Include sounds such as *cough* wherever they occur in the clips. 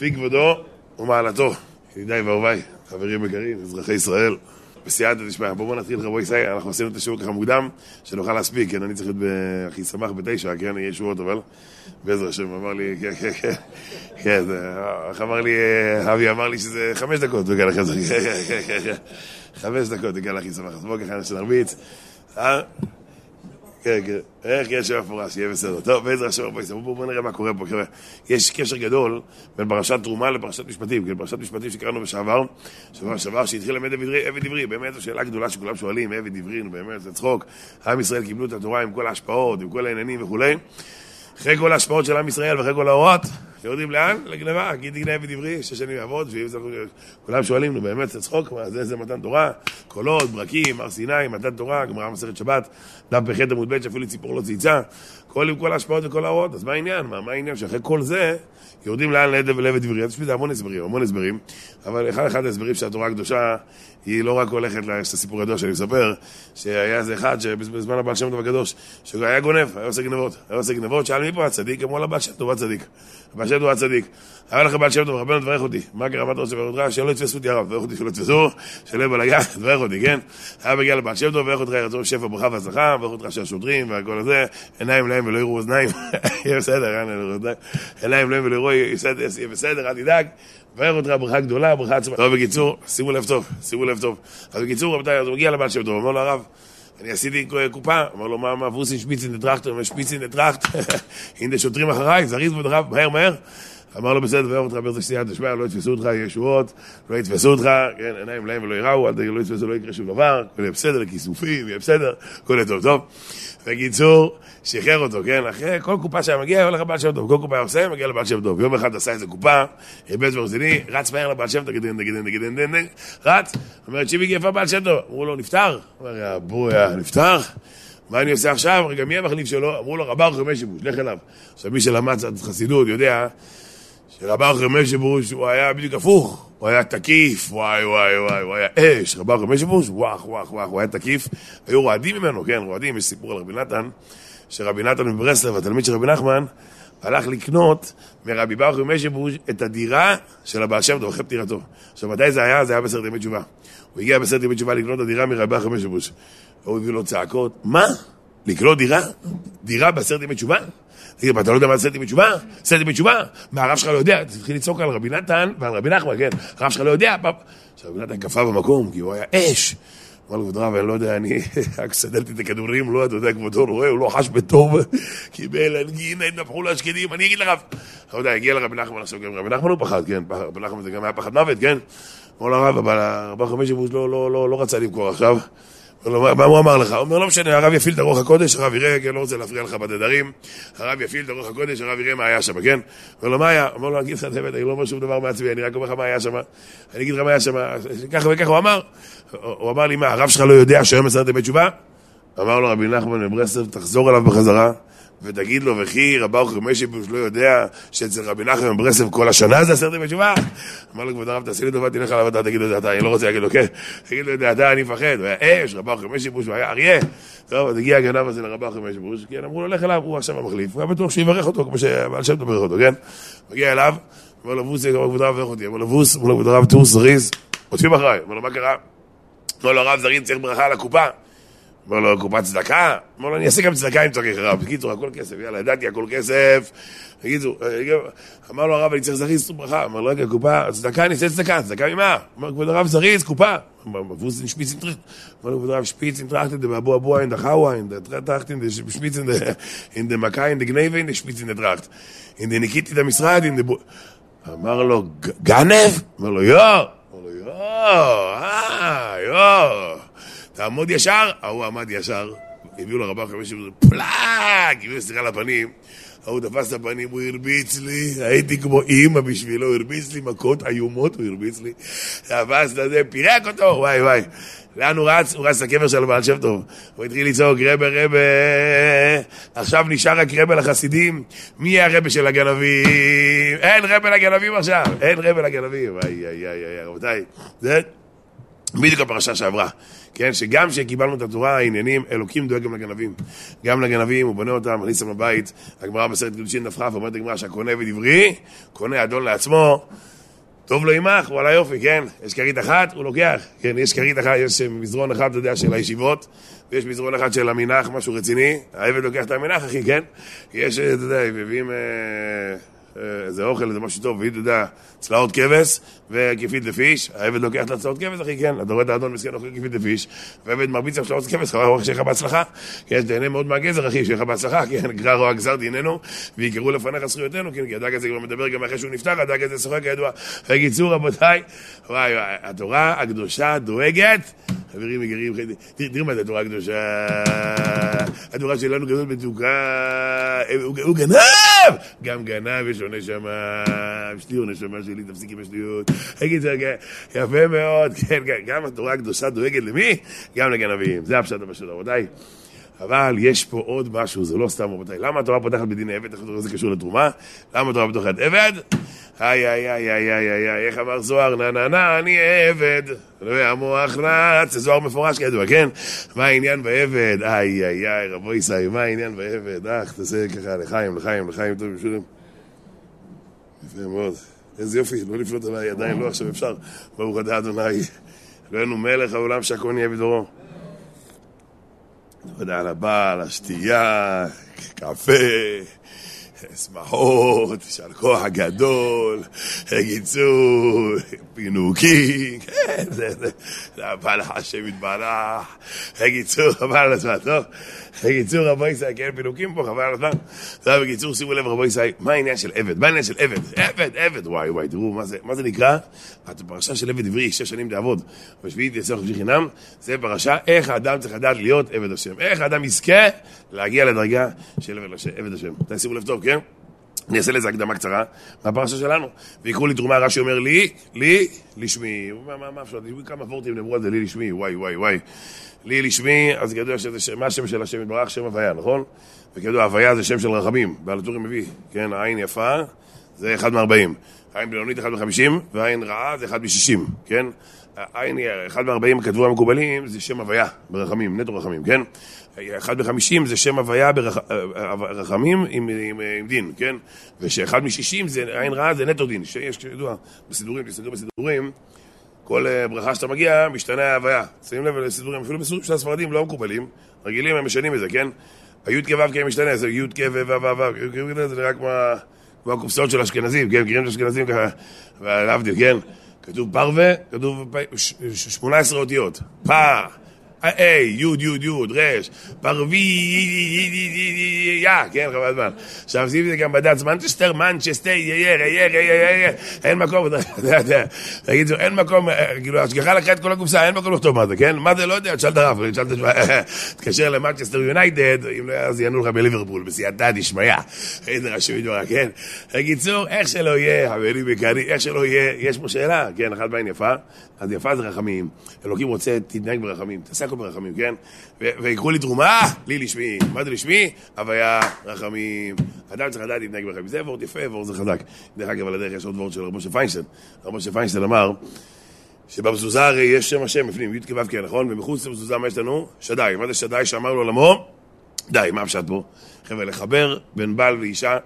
לפי כבודו ומעלתו. ידידיי ואהוביי, חברים יקרים, אזרחי ישראל, בסייעתא דשמיא. בואו נתחיל חברי ישראל, אנחנו עשינו את השיעור ככה מוקדם, שנוכל להספיק, כן, אני צריך להיות הכי שמח בתשע, כן, יהיה שורות, אבל בעזר השם, אמר לי, כן, כן, כן, כן, איך אמר לי, אבי אמר לי שזה חמש דקות, וכאן אחרי זה, *laughs* חמש דקות, וכאן הכי שמח. אז בואו ככה שנרביץ. כן, כן. יש שם מפורש, יהיה בסדר. טוב, בעזר השם, בואו נראה מה קורה פה. יש קשר גדול בין פרשת תרומה לפרשת משפטים. כן, פרשת משפטים שקראנו בשעבר, שבוע שעבר, שהתחיל ללמד עבד עברי. באמת זו שאלה גדולה שכולם שואלים, עבד עברי, באמת, זה צחוק. עם ישראל קיבלו את התורה עם כל ההשפעות, עם כל העניינים וכולי. אחרי כל ההשפעות של עם ישראל ואחרי כל ההוראות, יורדים לאן? לגנבה, כי תגנה ודברי, שש שנים יעבוד, כולם שואלים, נו באמת, זה צחוק, מה זה, זה מתן תורה? קולות, ברקים, הר סיני, מתן תורה, גמרא מסכת שבת, דף בחטא עמוד ב' שאפילו ציפור לא צייצה, כל עם כל ההשפעות וכל ההוראות, אז מה העניין? מה, מה העניין שאחרי כל זה, יורדים לאן לעדב ולב ודברי? יש בזה המון הסברים, המון הסברים, אבל אחד אחד ההסברים שהתורה הקדושה היא לא רק הולכת, יש את הסיפור הידוע שאני מספר, שהיה איזה אחד שבזמן הבעל שם טוב הקדוש, שהוא היה גונב, היה עושה גנבות, היה עושה גנבות, שאל מי פה הצדיק? אמרו לבעל שם טוב הצדיק. הבעל שם טוב הצדיק. היה לך בעל שם טוב, רבנו תברך אותי. מה קרה, מה אתה רוצה לברך אותך? שלא יתפסו אותי הרב, תברך אותי שלא יתפסו, שלא יהיה בלגן, תברך אותי, כן? היה מגיע לבעל שם טוב, תברך אותך, ירצו שפע ברכה והצלחה, תברך אותך שהשוטרים והכל הזה, עיניים להם ולא יראו אוזניים, *laughs* יהיה בסדר, עיניים להם ולא יראו, יהיה בסדר, אל תדאג. מברך אותך ברכה גדולה, ברכה עצמה. טוב, בקיצור, שימו לב טוב, שימו לב טוב. אז בקיצור, רבותיי, אז הוא מגיע לבעל שם טוב, אומר לו הרב, אני עשיתי קופה, אמר לו, מה, מה, ווסין שפיצין דטראכט, שפיצין דטראכט, *laughs* הנה שוטרים אחריי, זריז ודרב, מהר מהר. אמר לו, בסדר, מברך אותך ברז סייעתא דשמיא, לא יתפסו אותך, ישועות, לא יתפסו אותך, כן, עיניים להם ולא יראו, לא יתפסו, לא יקרה שום דבר, יהיה בסדר, כיסופים, בסדר, יהיה טוב טוב. בקיצור, שחרר אותו, כן? אחרי כל קופה שהיה מגיע, הולך לבעל שם טוב. כל קופה היה עושה, מגיע לבעל שם טוב. יום אחד עשה איזה קופה, היבט ורציני, רץ מהר לבעל שם טוב, גדן, גדן, גדן, רץ, אומר, צ'יביקי, איפה הבעל שם טוב? אמרו לו, נפטר? אומר, בויה, נפטר? מה אני עושה עכשיו? רגע, מי המחליף שלו? אמרו לו, רבר חמש שיבוש, לך אליו. עכשיו, מי שלמד קצת חסידות יודע שרבר חמש שיבוש הוא היה בדיוק הפוך. הוא היה תקיף, וואי וואי וואי, הוא היה אש, רבר חמש שיבוש, וואח וואח וואח, הוא היה תקיף. היו רועדים ממנו, כן, רועדים, יש סיפור על רבי נתן. שרבי נתן מברסלב, התלמיד של רבי נחמן, הלך לקנות מרבי ברוך משיבוש את הדירה של הבעל שם טוב אחרי פטירתו. עכשיו, מתי זה היה? זה היה בסרט ימי תשובה. הוא הגיע בסרט ימי תשובה לקנות את הדירה מרבי ברוך משיבוש. הוא הביא לו צעקות, מה? לקנות דירה? דירה בסרט ימי תשובה? תגיד, אתה לא יודע מה זה סרט ימי תשובה? סרט ימי תשובה? מה, הרב שלך לא יודע? תתחיל לצעוק על רבי נתן ועל רבי נחמן, כן? הרב שלך לא יודע? עכשיו, רבי נתן קפא במקום, כי הוא היה אש. אמר כבוד רב, אני לא יודע, אני *laughs* רק סדלתי את הכדורים, לא, אתה יודע, כבודו רואה, הוא לא חש בטוב, *laughs* קיבל אנגינה, התנפחו לו אני אגיד לרב. אתה יודע, הגיע לרבי נחמן עכשיו, גם רבי נחמן הוא פחד, כן, רבי נחמן זה גם היה פחד מוות, כן? אמר לרב, אבל הרב חמש יבוש לא רצה למכור עכשיו. מה הוא אמר לך? הוא אומר, לא משנה, הרב יפעיל את הרוח הקודש, הרב יראה, כן, לא רוצה להפריע לך בדדרים, הרב יפעיל את הרוח הקודש, הרב יראה מה היה שם, כן? אומר לו, מה היה? אמר לו, אני אגיד לך את האמת, אני לא אומר שום דבר מעצמי, אני רק אומר לך מה היה שם. אני אגיד לך מה היה שם, ככה וככה הוא אמר. הוא אמר לי, מה, הרב שלך לא יודע שהיום מסרת ימי תשובה? אמר לו רבי נחמן מברסלב, תחזור אליו בחזרה. ותגיד לו, וכי רב ברוך משיבוש לא יודע שאצל רבי נחמן ברסלב כל השנה זה עשרת ימי תשובה? אמר לו, כבוד הרב, תעשי לי טובה, תלך עליו אתה, תגיד לו את דעתה, אני לא רוצה להגיד לו, כן, תגיד לו את דעתה, אני מפחד, הוא היה אש, רב ברוך משיבוש, הוא היה אריה. טוב, אז הגיע הגנב הזה לרב ברוך משיבוש, כן, אמרו לו, לך אליו, הוא עכשיו המחליף, הוא היה בטוח שיברך אותו, כמו שבעל שם תברך אותו, כן? מגיע אליו, אומר לו, בוס, כבוד הרב, אותי, אומר לו, בוס, אומר לו, כבוד הרב, טור זריז, עוטפים אחריי, אומר לו, מה קרה? אומר לו, הרב זריז צריך ברכה על הקופה. אומר לו, קופת צדקה? אומר לו, אני אעשה גם צדקה אם צריך הרב. בקיצור, הכל כסף, יאללה, ידעתי, הכל כסף. בקיצור, אמר לו הרב, אני צריך זריז ברכה. אמר לו, רגע, קופה, צדקה, אני אעשה צדקה, צדקה ממה? אמר, כבוד הרב, זריז, קופה. מבוסן שפיצן טריכט. אמר לו, כבוד הרב, שפיצן טראכטן, דבאבו אבו אין דחאווה, אין דטראכטן, דשפיצן, אין דמכה, אין דגניבה, אין דשפיצן דטראכט. אין דניקיטי דמשרד, אין דבו... אמר לו, גנב? אמר לו, יו! אמר לו, יו! אה, יו! תעמוד ישר, ההוא עמד ישר, הביאו לרבה חמש שבוע, פלאק, הביאו סליחה לפנים, ההוא תפס את הפנים, הוא הרביץ לי, הייתי כמו אימא בשבילו, הוא הרביץ לי מכות איומות, הוא הרביץ לי, תפס את זה, פירק אותו, וואי וואי. לאן הוא רץ? הוא רץ לקבר של בעל שם טוב. הוא התחיל לצעוק, רבה רבה, עכשיו נשאר רק רבה לחסידים, מי יהיה הרבה של הגנבים? אין רבה לגנבים עכשיו, אין רבה לגנבים. איי איי איי, רבותיי, זה... בדיוק הפרשה שעברה, כן? שגם כשקיבלנו את התורה, העניינים, אלוקים דואג גם לגנבים. גם לגנבים, הוא בונה אותם, מכניס אותם לבית. הגמרא בסרט קדושין דף כ' אומרת הגמרא שהקונה עבד עברי, קונה אדון לעצמו, טוב לו עמך, וואלה יופי, כן? יש כרית אחת, הוא לוקח. כן, יש כרית אחת, יש מזרון אחד, אתה יודע, של הישיבות, ויש מזרון אחד של המנח, משהו רציני. העבד לוקח את המנח, אחי, כן? יש, אתה יודע, מביאים... אה... איזה אוכל, איזה משהו טוב, ואתה יודע, צלעות כבש וכפית דפיש, העבד לוקח את הצלעות כבש, אחי, כן, אתה רואה את האדון מסכן אוכל כפית דפיש, והעבד מרביץ על צלעות כבש, חבר שיהיה לך בהצלחה, כן, תהנה מאוד מהגזר, אחי, שיהיה לך בהצלחה, כן, *laughs* גרר או הגזר דיננו, ויקראו לפניך זכויותינו, כן, כי הדג הזה כבר מדבר גם אחרי שהוא נפתח, הדג הזה שוחק כידוע. בקיצור, רבותיי, וואי, התורה הקדושה דואגת, חברים יקרים, תראו מה זה התורה הקדושה, התורה שלנו גדול מתוקה, הוא גנב, גם גנב, יש לו נשמה, שטויות, נשמה שלי, תפסיק עם השטויות. תגיד, יפה מאוד, כן, כן, גם התורה הקדושה דואגת למי? גם לגנבים. זה הפשט הפשוט, רבותיי. אבל יש פה עוד משהו, זה לא סתם רבותיי. למה התורה פותחת בדיני עבד? איך זה קשור לתרומה? למה התורה פותחת עבד? איי, איי, איי, איי, איי, איי, איי, איך אמר זוהר? נה, נה, נה, אני עבד. ימוח נץ, זה זוהר מפורש כידוע, כן? מה העניין בעבד? איי, איי, איי, רבו ישראל, מה העניין בעבד? אך, תעשה ככה לחיים, לחיים, לחיים, טוב, משולם. יפה מאוד. איזה יופי, לא לפנות אליי, עדיין לא, עכשיו אפשר. ברוך אתה אדוני, אלוהינו מלך העולם שהכל נהיה בדורו. תודה על הבעל, השתייה, קפה, שמחות, יישר כוח הגדול, בקיצור, פינוקים, כן, זה, זה, זה הבא לך השם יתברך, בקיצור, חבל על הזמן, טוב? בקיצור, רבו ישראל, כן, פינוקים פה, חבל על הזמן. טוב, בקיצור, שימו לב, רבו ישראל, מה העניין של עבד? מה העניין של עבד? עבד, עבד, וואי וואי, תראו, מה זה, זה נקרא? הפרשה של עבד עברי, שש שנים תעבוד, בשביעית יצא חופשי חינם, זה פרשה, איך האדם צריך לדעת להיות עבד השם. איך האדם יזכה להגיע לדרגה של עבד השם. תשימו לב טוב, כן? אני אעשה לזה הקדמה קצרה מהפרשה שלנו. ויקראו לי תרומה, רש"י אומר לי, לי, לשמי. מה, מה, מה אפשר, כמה וורטים נאמרו על זה, לי לשמי, וואי, וואי, וואי. לי לשמי, אז כידוע שזה, מה השם של השם יתברך? שם הוויה, נכון? וכידוע, הוויה זה שם של רחמים, בעל הטורים מביא, כן, עין יפה, זה אחד מארבעים. עין בינונית אחד מחמישים, ועין רעה זה אחד משישים, כן? עין, אחד מארבעים כתבו המקובלים, זה שם הוויה, ברחמים, נטו רחמים, כן? אחד בחמישים זה שם הוויה ברחמים עם, עם, עם דין, כן? ושאחד משישים זה עין רעה זה נטו דין, שיש, כידוע, בסידורים, תסתכלו בסידורים, כל ברכה שאתה מגיע, משתנה ההוויה. שימים לב לסידורים, אפילו בסידורים של הספרדים לא מקובלים, רגילים הם משנים את זה, כן? הי"ק ו"ק משתנה, זה י"ק ו"ו ו"ו, זה נראה כמו הקופסאות של אשכנזים, כן? מכירים את האשכנזים ככה, להבדיל, כן? כתוב פרווה, כתוב 18 אותיות. היי, יוד, יוד, יוד, רש, פרווה, כן, חבל על הזמן. עכשיו, שים את זה גם בד"ץ, מנצ'סטר, מנצ'סטר, יר, יר, יר, אין מקום, אתה יודע, תגיד, אין מקום, כאילו, השגחה לקחה את כל הקופסה, אין מקום לכתוב מה זה, כן? מה זה, לא יודע, תשאל את הרב, תשאל את תתקשר למנצ'סטר יונייטד, אם לא אז יענו לך בליברפול, בסייעתא דשמיא, איזה רשום ידוע, כן? בקיצור, איך שלא יהיה, חברים יקרים, איך שלא יהיה, יש פה שאלה, כן, אחת בעין יפה, אז יפה זה רחמים, אלוקים רוצה, תתנהג ברחמים, תעשה הכל ברחמים, כן? ויקחו לי תרומה, לי לשמי. מה זה לשמי? הוויה, רחמים. אדם צריך לדעת להתנהג ברחמים. זה וורד יפה, וורד זה חזק. דרך אגב, על הדרך יש עוד וורד של רב משה פיינשטיין. רב משה פיינשטיין אמר שבמזוזה הרי יש שם השם בפנים, י' כו' כן, נכון? ומחוץ למזוזה מה יש לנו? שדי. מה זה שדי שאמר לו לעולמו? די, מה הפשט פה? חבר'ה, לחבר בין בעל ואישה,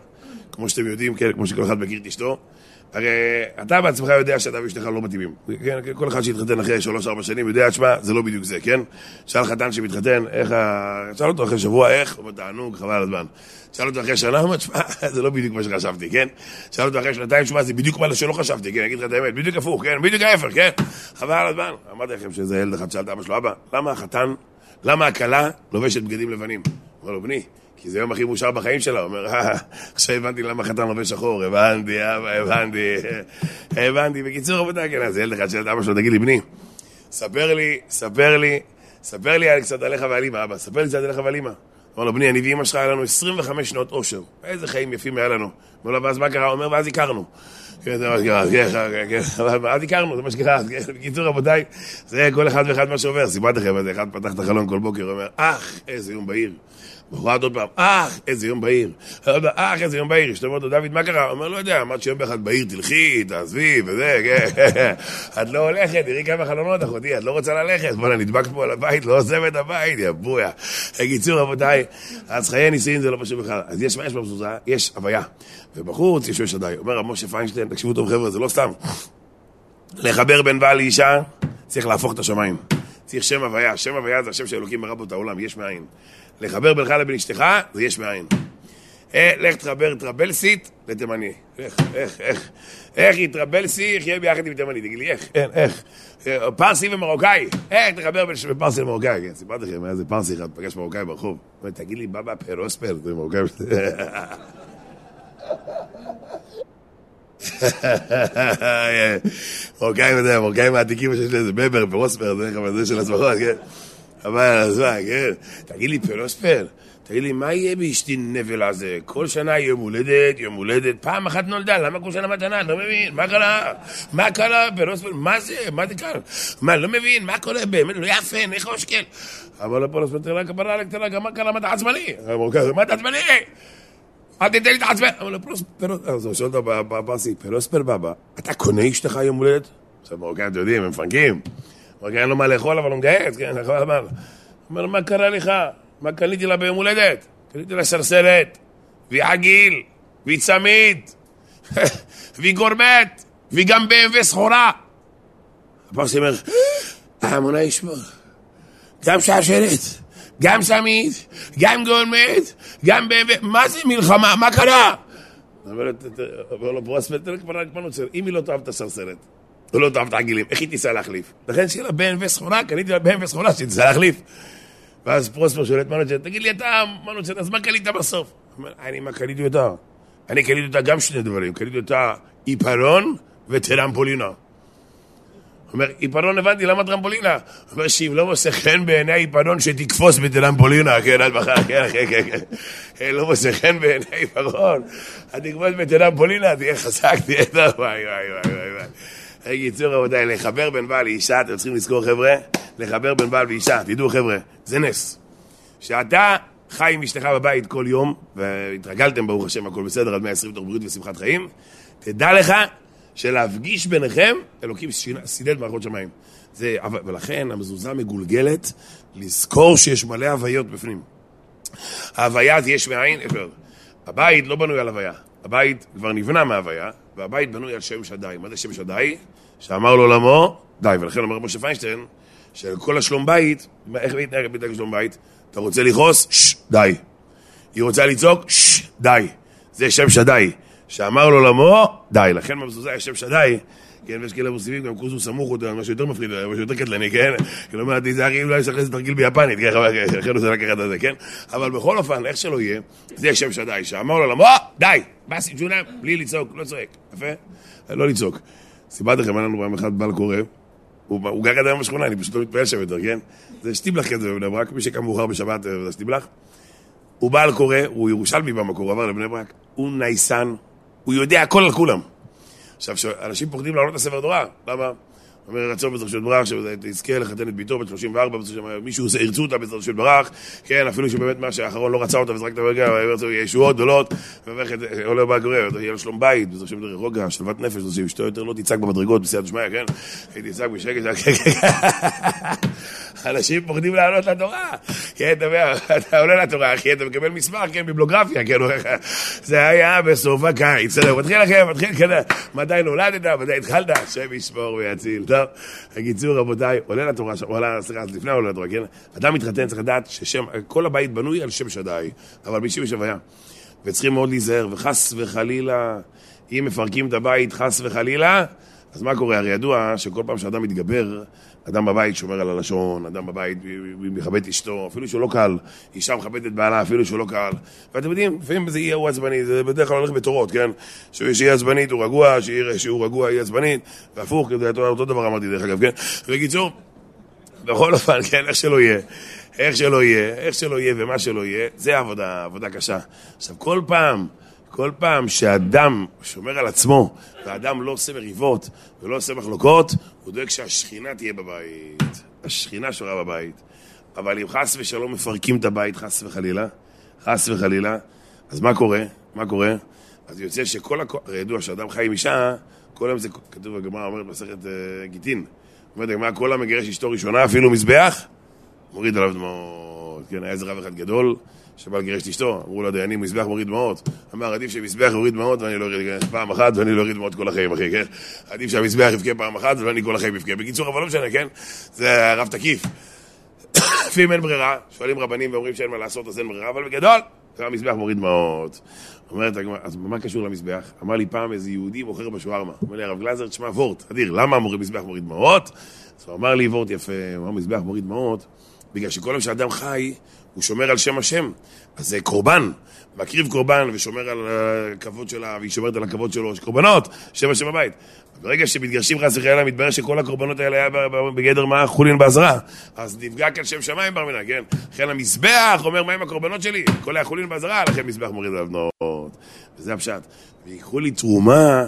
כמו שאתם יודעים, כן, כמו שכל אחד מכיר את אשתו, הרי אתה בעצמך יודע שאתה ואשתך לא מתאימים. כן, כל אחד שהתחתן אחרי שלוש-ארבע שנים יודע, תשמע, זה לא בדיוק זה, כן? שאל חתן שמתחתן, איך ה... שאל אותו אחרי שבוע, איך? הוא אומר, תענוג, חבל על הזמן. שאל אותו אחרי שנה, הוא אומר, תשמע, זה לא בדיוק מה שחשבתי, כן? שאל אותו אחרי שנתיים, תשמע, זה בדיוק מה שלא חשבתי, כן? אגיד לך את האמת, בדיוק הפוך, כן? בדיוק ההפך, כן? חבל על הזמן. אמרתי לכם שזה ילד אחד שאל את אבא שלו, אבא, למה החתן, למה הכלה לובשת בגדים לבנים? אומר לו, בני, כי זה היום הכי מאושר בחיים שלה, הוא אומר, אה, עכשיו הבנתי למה חתן לובש שחור, הבנתי, אבא, הבנתי, הבנתי. בקיצור, רבותיי, כן, אז ילד אחד שאל את אבא שלו, תגיד לי, בני, ספר לי, ספר לי, ספר לי קצת עליך ועל אמא, אבא, ספר לי קצת עליך ועל אמא. אמר לו, בני, אני ואמא שלך היה לנו 25 שנות אושר. איזה חיים יפים היה לנו. אמר לו, ואז מה קרה? הוא אומר, ואז הכרנו. כן, זה מה שקרה, כן, כן, כן, אבל אל תכרנו, זה מה שקרה, כן, בקיצור רבותיי, זה כל אחד ואחד מה שעובר, סיפרתי לכם, אחד פתח את החלון כל בוקר, אומר, אך, איזה יום בהיר. מחרת עוד פעם, אך, איזה יום בהיר. אך, איזה יום בהיר. אשתו אומרת לו, דוד, מה קרה? הוא אומר, לא יודע, אמרת שיום באחד בהיר תלכי, תעזבי, וזה, כן. *laughs* את לא הולכת, תראי כמה חלונות, אחותי, את לא רוצה ללכת. בוא'נה, נדבקת פה על הבית, לא עוזב את הבית, יא בויה. בקיצור, רבותיי, אז חיי נישואין זה לא פשוט בכלל. אז יש מה יש במזוזה? יש הוויה. ובחוץ יש יושב שדי. אומר רב משה פיינשטיין, תקשיבו טוב חבר'ה, זה לא סתם. לחבר בין בעל לאישה, צריך להפוך את השמיים. צריך שם הוויה, שם הוויה זה השם שאלוקים ברא בו את העולם, יש מאין. לחבר בינך לבין אשתך, זה יש מאין. אה, לך תחבר טרבלסית לתימני. איך, איך, איך, איך יטרבלסי, יחיה ביחד עם תימני, תגיד לי, איך, אין, איך. אה, פרסי ומרוקאי, איך תחבר בין פרסי למרוקאי, כן, סיפרתי לכם, היה איזה פרסי אחד, פגש מרוקאי ברחוב, תגיד לי, בבא פרוספר, זה מרוקאי. מרוקאים, אתה יודע, מרוקאים העתיקים שיש לזה בבר, פרוספר, זה של הצמחות, כן? אבל על הזמן, כן? תגיד לי, פרוספר, תגיד לי, מה יהיה באשתי נבל הזה? כל שנה יום הולדת, יום הולדת, פעם אחת נולדה, למה כל שנה מתנה? לא מבין, מה קרה? מה קרה, פרוספר? מה זה? מה זה כאן? מה, לא מבין, מה קורה? באמת, לא יפה, איך אושקל? אבל פרוספר, תראה, כפרה עליך, תראה, מה קרה, מה אתה עצבני? מה אתה עצבני? אל תיתן לי את העצבן. אמר לו, פרוספר, אז הוא שואל אותו בפרסי, פרוספר בבא, אתה קונה אשתך יום הולדת? עכשיו, מרוקאים, אתם יודעים, הם מפנקים. מרוקאים אין לו מה לאכול, אבל הוא מגייס, כן, לומר. הוא אומר, מה קרה לך? מה קניתי לה ביום הולדת? קניתי לה סרסרת, והיא עגיל, והיא צמיד, *laughs* והיא גורמת, והיא גם BMW סחורה. הפרסי אומר, המונה ישמור, גם שרשרת. גם צמיד, גם גורמת, גם באמת, מה זה מלחמה? מה קרה? אומר לו ברוספלד, תראה כבר רק מה נוצר, אם היא לא תאהב את הסרסרת, או לא תאהב את העגילים, איך היא תיסע להחליף? לכן שיהיה לה בן וסחורה, קניתי לה בן וסחורה, שתיסע להחליף. ואז פרוספר שואל את מנוצ'ר, תגיד לי אתה, מנוצ'ר, אז מה קנית בסוף? הוא אומר, אני, מה קניתי אותה? אני קניתי אותה גם שני דברים, קניתי אותה עיפרון וטרמפולינה. אומר, עיפרון הבנתי, למה טרמפולינה? הוא אומר, שאם לא מוצא חן בעיני העיפרון, שתקפוץ בטרמפולינה, כן, עד מחר, כן, כן, כן, כן. לא מוצא חן בעיני העיפרון, תקפוץ בטרמפולינה, תהיה חזק, תהיה טוב, וואי, וואי, וואי, וואי. בקיצור, רבותיי, לחבר בין בעל לאישה, אתם צריכים לזכור, חבר'ה, לחבר בין בעל ואישה, תדעו, חבר'ה, זה נס. שאתה חי עם אשתך בבית כל יום, והתרגלתם, ברוך השם, הכל בסדר, עד 120 תוך בריאות ושמחת חיים, תדע לך שלהפגיש ביניכם, אלוקים סידד מערכות שמיים. זה, ולכן המזוזה מגולגלת לזכור שיש מלא הוויות בפנים. ההוויה זה יש מאין, הבית לא בנוי על הוויה, הבית כבר נבנה מההוויה, והבית בנוי על שם שדי. מה זה שם שדי? שאמר לעולמו, די, ולכן אומר משה פיינשטיין, שכל השלום בית, איך מתנהג מתנהג שלום בית? אתה רוצה לכעוס? ששש, די. היא רוצה לצעוק? ששש, די. זה שם שדי. שאמר לעולמו, די. לכן במזוזה יש שם שדי, כן, ויש כאלה מוסיפים גם קוזו סמוך אותו, משהו יותר מפחיד, משהו יותר קטלני, כן? כלומר, תיזהרי, אולי יש לך איזה תרגיל ביפנית, כן, לכן הוא לקחת את זה, כן? אבל בכל אופן, איך שלא יהיה, זה שם שדי, שאמר לעולמו, די, באסי ג'ונה, בלי לצעוק, לא צועק, יפה? לא לצעוק. סיפרתי לכם, היה לנו פעם אחד בעל קורא, הוא גר עד היום בשכונה, אני פשוט לא מתפעל שם יותר, כן? זה שטיבלח כזה בבני ברק, מי שקם מאוחר בשבת זה שטיבלח. הוא בעל קורא, הוא ירושלמי במקור, עבר לבני ברק, הוא נייסן, הוא יודע הכל על כולם. עכשיו, אנשים פוחדים לעלות לספר תורה, למה? אומר רצון בעזרת השם ברח, שתזכה לחתן את ביתו בת 34, מישהו ירצו אותה בעזרת השם ברח, כן, אפילו שבאמת מה שהאחרון לא רצה אותה וזרק את הרגע, ישועות גדולות, עולה בא קורא, יהיה לו שלום בית, בעזרת השם דרך רוגע, שלוות נפש, שאשתו יותר לא תצעק במדרגות בסייעת שמיא, כן? היא תצעק בשקט, אנשים פוחדים לעלות לתורה, כן, אתה עולה לתורה, אחי, אתה מקבל מסמך, כן, ביבלוגרפיה, כן, זה היה בסוף הקיץ, מתחיל לכם, מתחיל כזה, מתי נולדת, מתי התחלת, השם ישמור ויציל. טוב, בקיצור, רבותיי, עולה לתורה, עולה, סליחה, לפני העולה לתורה, כן? אדם מתחתן, צריך לדעת ששם, כל הבית בנוי על שם שדי, אבל בשם יש הוויה. וצריכים מאוד להיזהר, וחס וחלילה, אם מפרקים את הבית, חס וחלילה, אז מה קורה? הרי ידוע שכל פעם שאדם מתגבר, אדם בבית שומר על הלשון, אדם בבית מכבד את אשתו, אפילו שהוא לא קל, אישה מכבדת את בעלה, אפילו שהוא לא קל. ואתם יודעים, לפעמים זה יהיה הוא עצבני, זה בדרך כלל הולך בתורות, כן? שיהיה עצבנית הוא רגוע, שהוא רגוע יהיה עצבנית, והפוך, זה אותו דבר אמרתי דרך אגב, כן? בקיצור, בכל אופן, כן, איך שלא יהיה. איך שלא יהיה, איך שלא יהיה ומה שלא יהיה, זה עבודה, עבודה קשה. עכשיו, כל פעם... כל פעם שאדם שומר על עצמו, ואדם לא עושה מריבות ולא עושה מחלוקות, הוא דואג שהשכינה תהיה בבית. השכינה שורה בבית. אבל אם חס ושלום מפרקים את הבית, חס וחלילה, חס וחלילה, אז מה קורה? מה קורה? אז יוצא שכל הכוח, הרי ידוע שאדם חי עם אישה, כל היום זה, כתוב בגמרא, אומרת במסכת uh, גיטין, אומרת הגמרא, כל המגרש אשתו ראשונה, אפילו מזבח, מוריד עליו דמעות. כן, היה איזה רב אחד גדול, שבא לגרש את אשתו, אמרו לו הדיינים, מזבח מוריד דמעות. אמר, עדיף שמזבח יוריד דמעות ואני לא אוריד פעם אחת ואני לא אוריד דמעות כל החיים, אחי, כן? עדיף שהמזבח יבכה פעם אחת ואני כל החיים יבכה. בקיצור, אבל לא משנה, כן? זה הרב תקיף. *coughs* לפעמים אין ברירה, שואלים רבנים ואומרים שאין מה לעשות אז אין ברירה, אבל בגדול, זה המזבח מוריד דמעות. אומרת אז מה קשור למזבח? אמר לי פעם איזה יהודי מוכר בשווארמה. אומר לי, הרב גלזר, תשמע, וורט, אדיר, למה מזבח מוריד דמעות? אז הוא אמר לי, וורט יפה, הוא אמר, מזבח מוריד דמעות, בגלל שכל יום שאדם חי, הוא שומר על שם השם. אז זה קורבן, מקריב קורבן ושומר על הכבוד שלה, והיא שומרת על הכבוד שלו, יש קורבנות, שם השם בבית. ברגע שמתגרשים חס וחלילה, מתברר שכל הקורבנות האלה היה בגדר מה חולין בעזרה. אז נפגע כאן שם שמיים בר מינן, כן? לכן המזבח אומר, מה עם הקורבנות שלי? כל היה חולין בעזרה, לכן מזבח מוריד עליו נאות. וזה הפשט. ויקחו לי תרומה,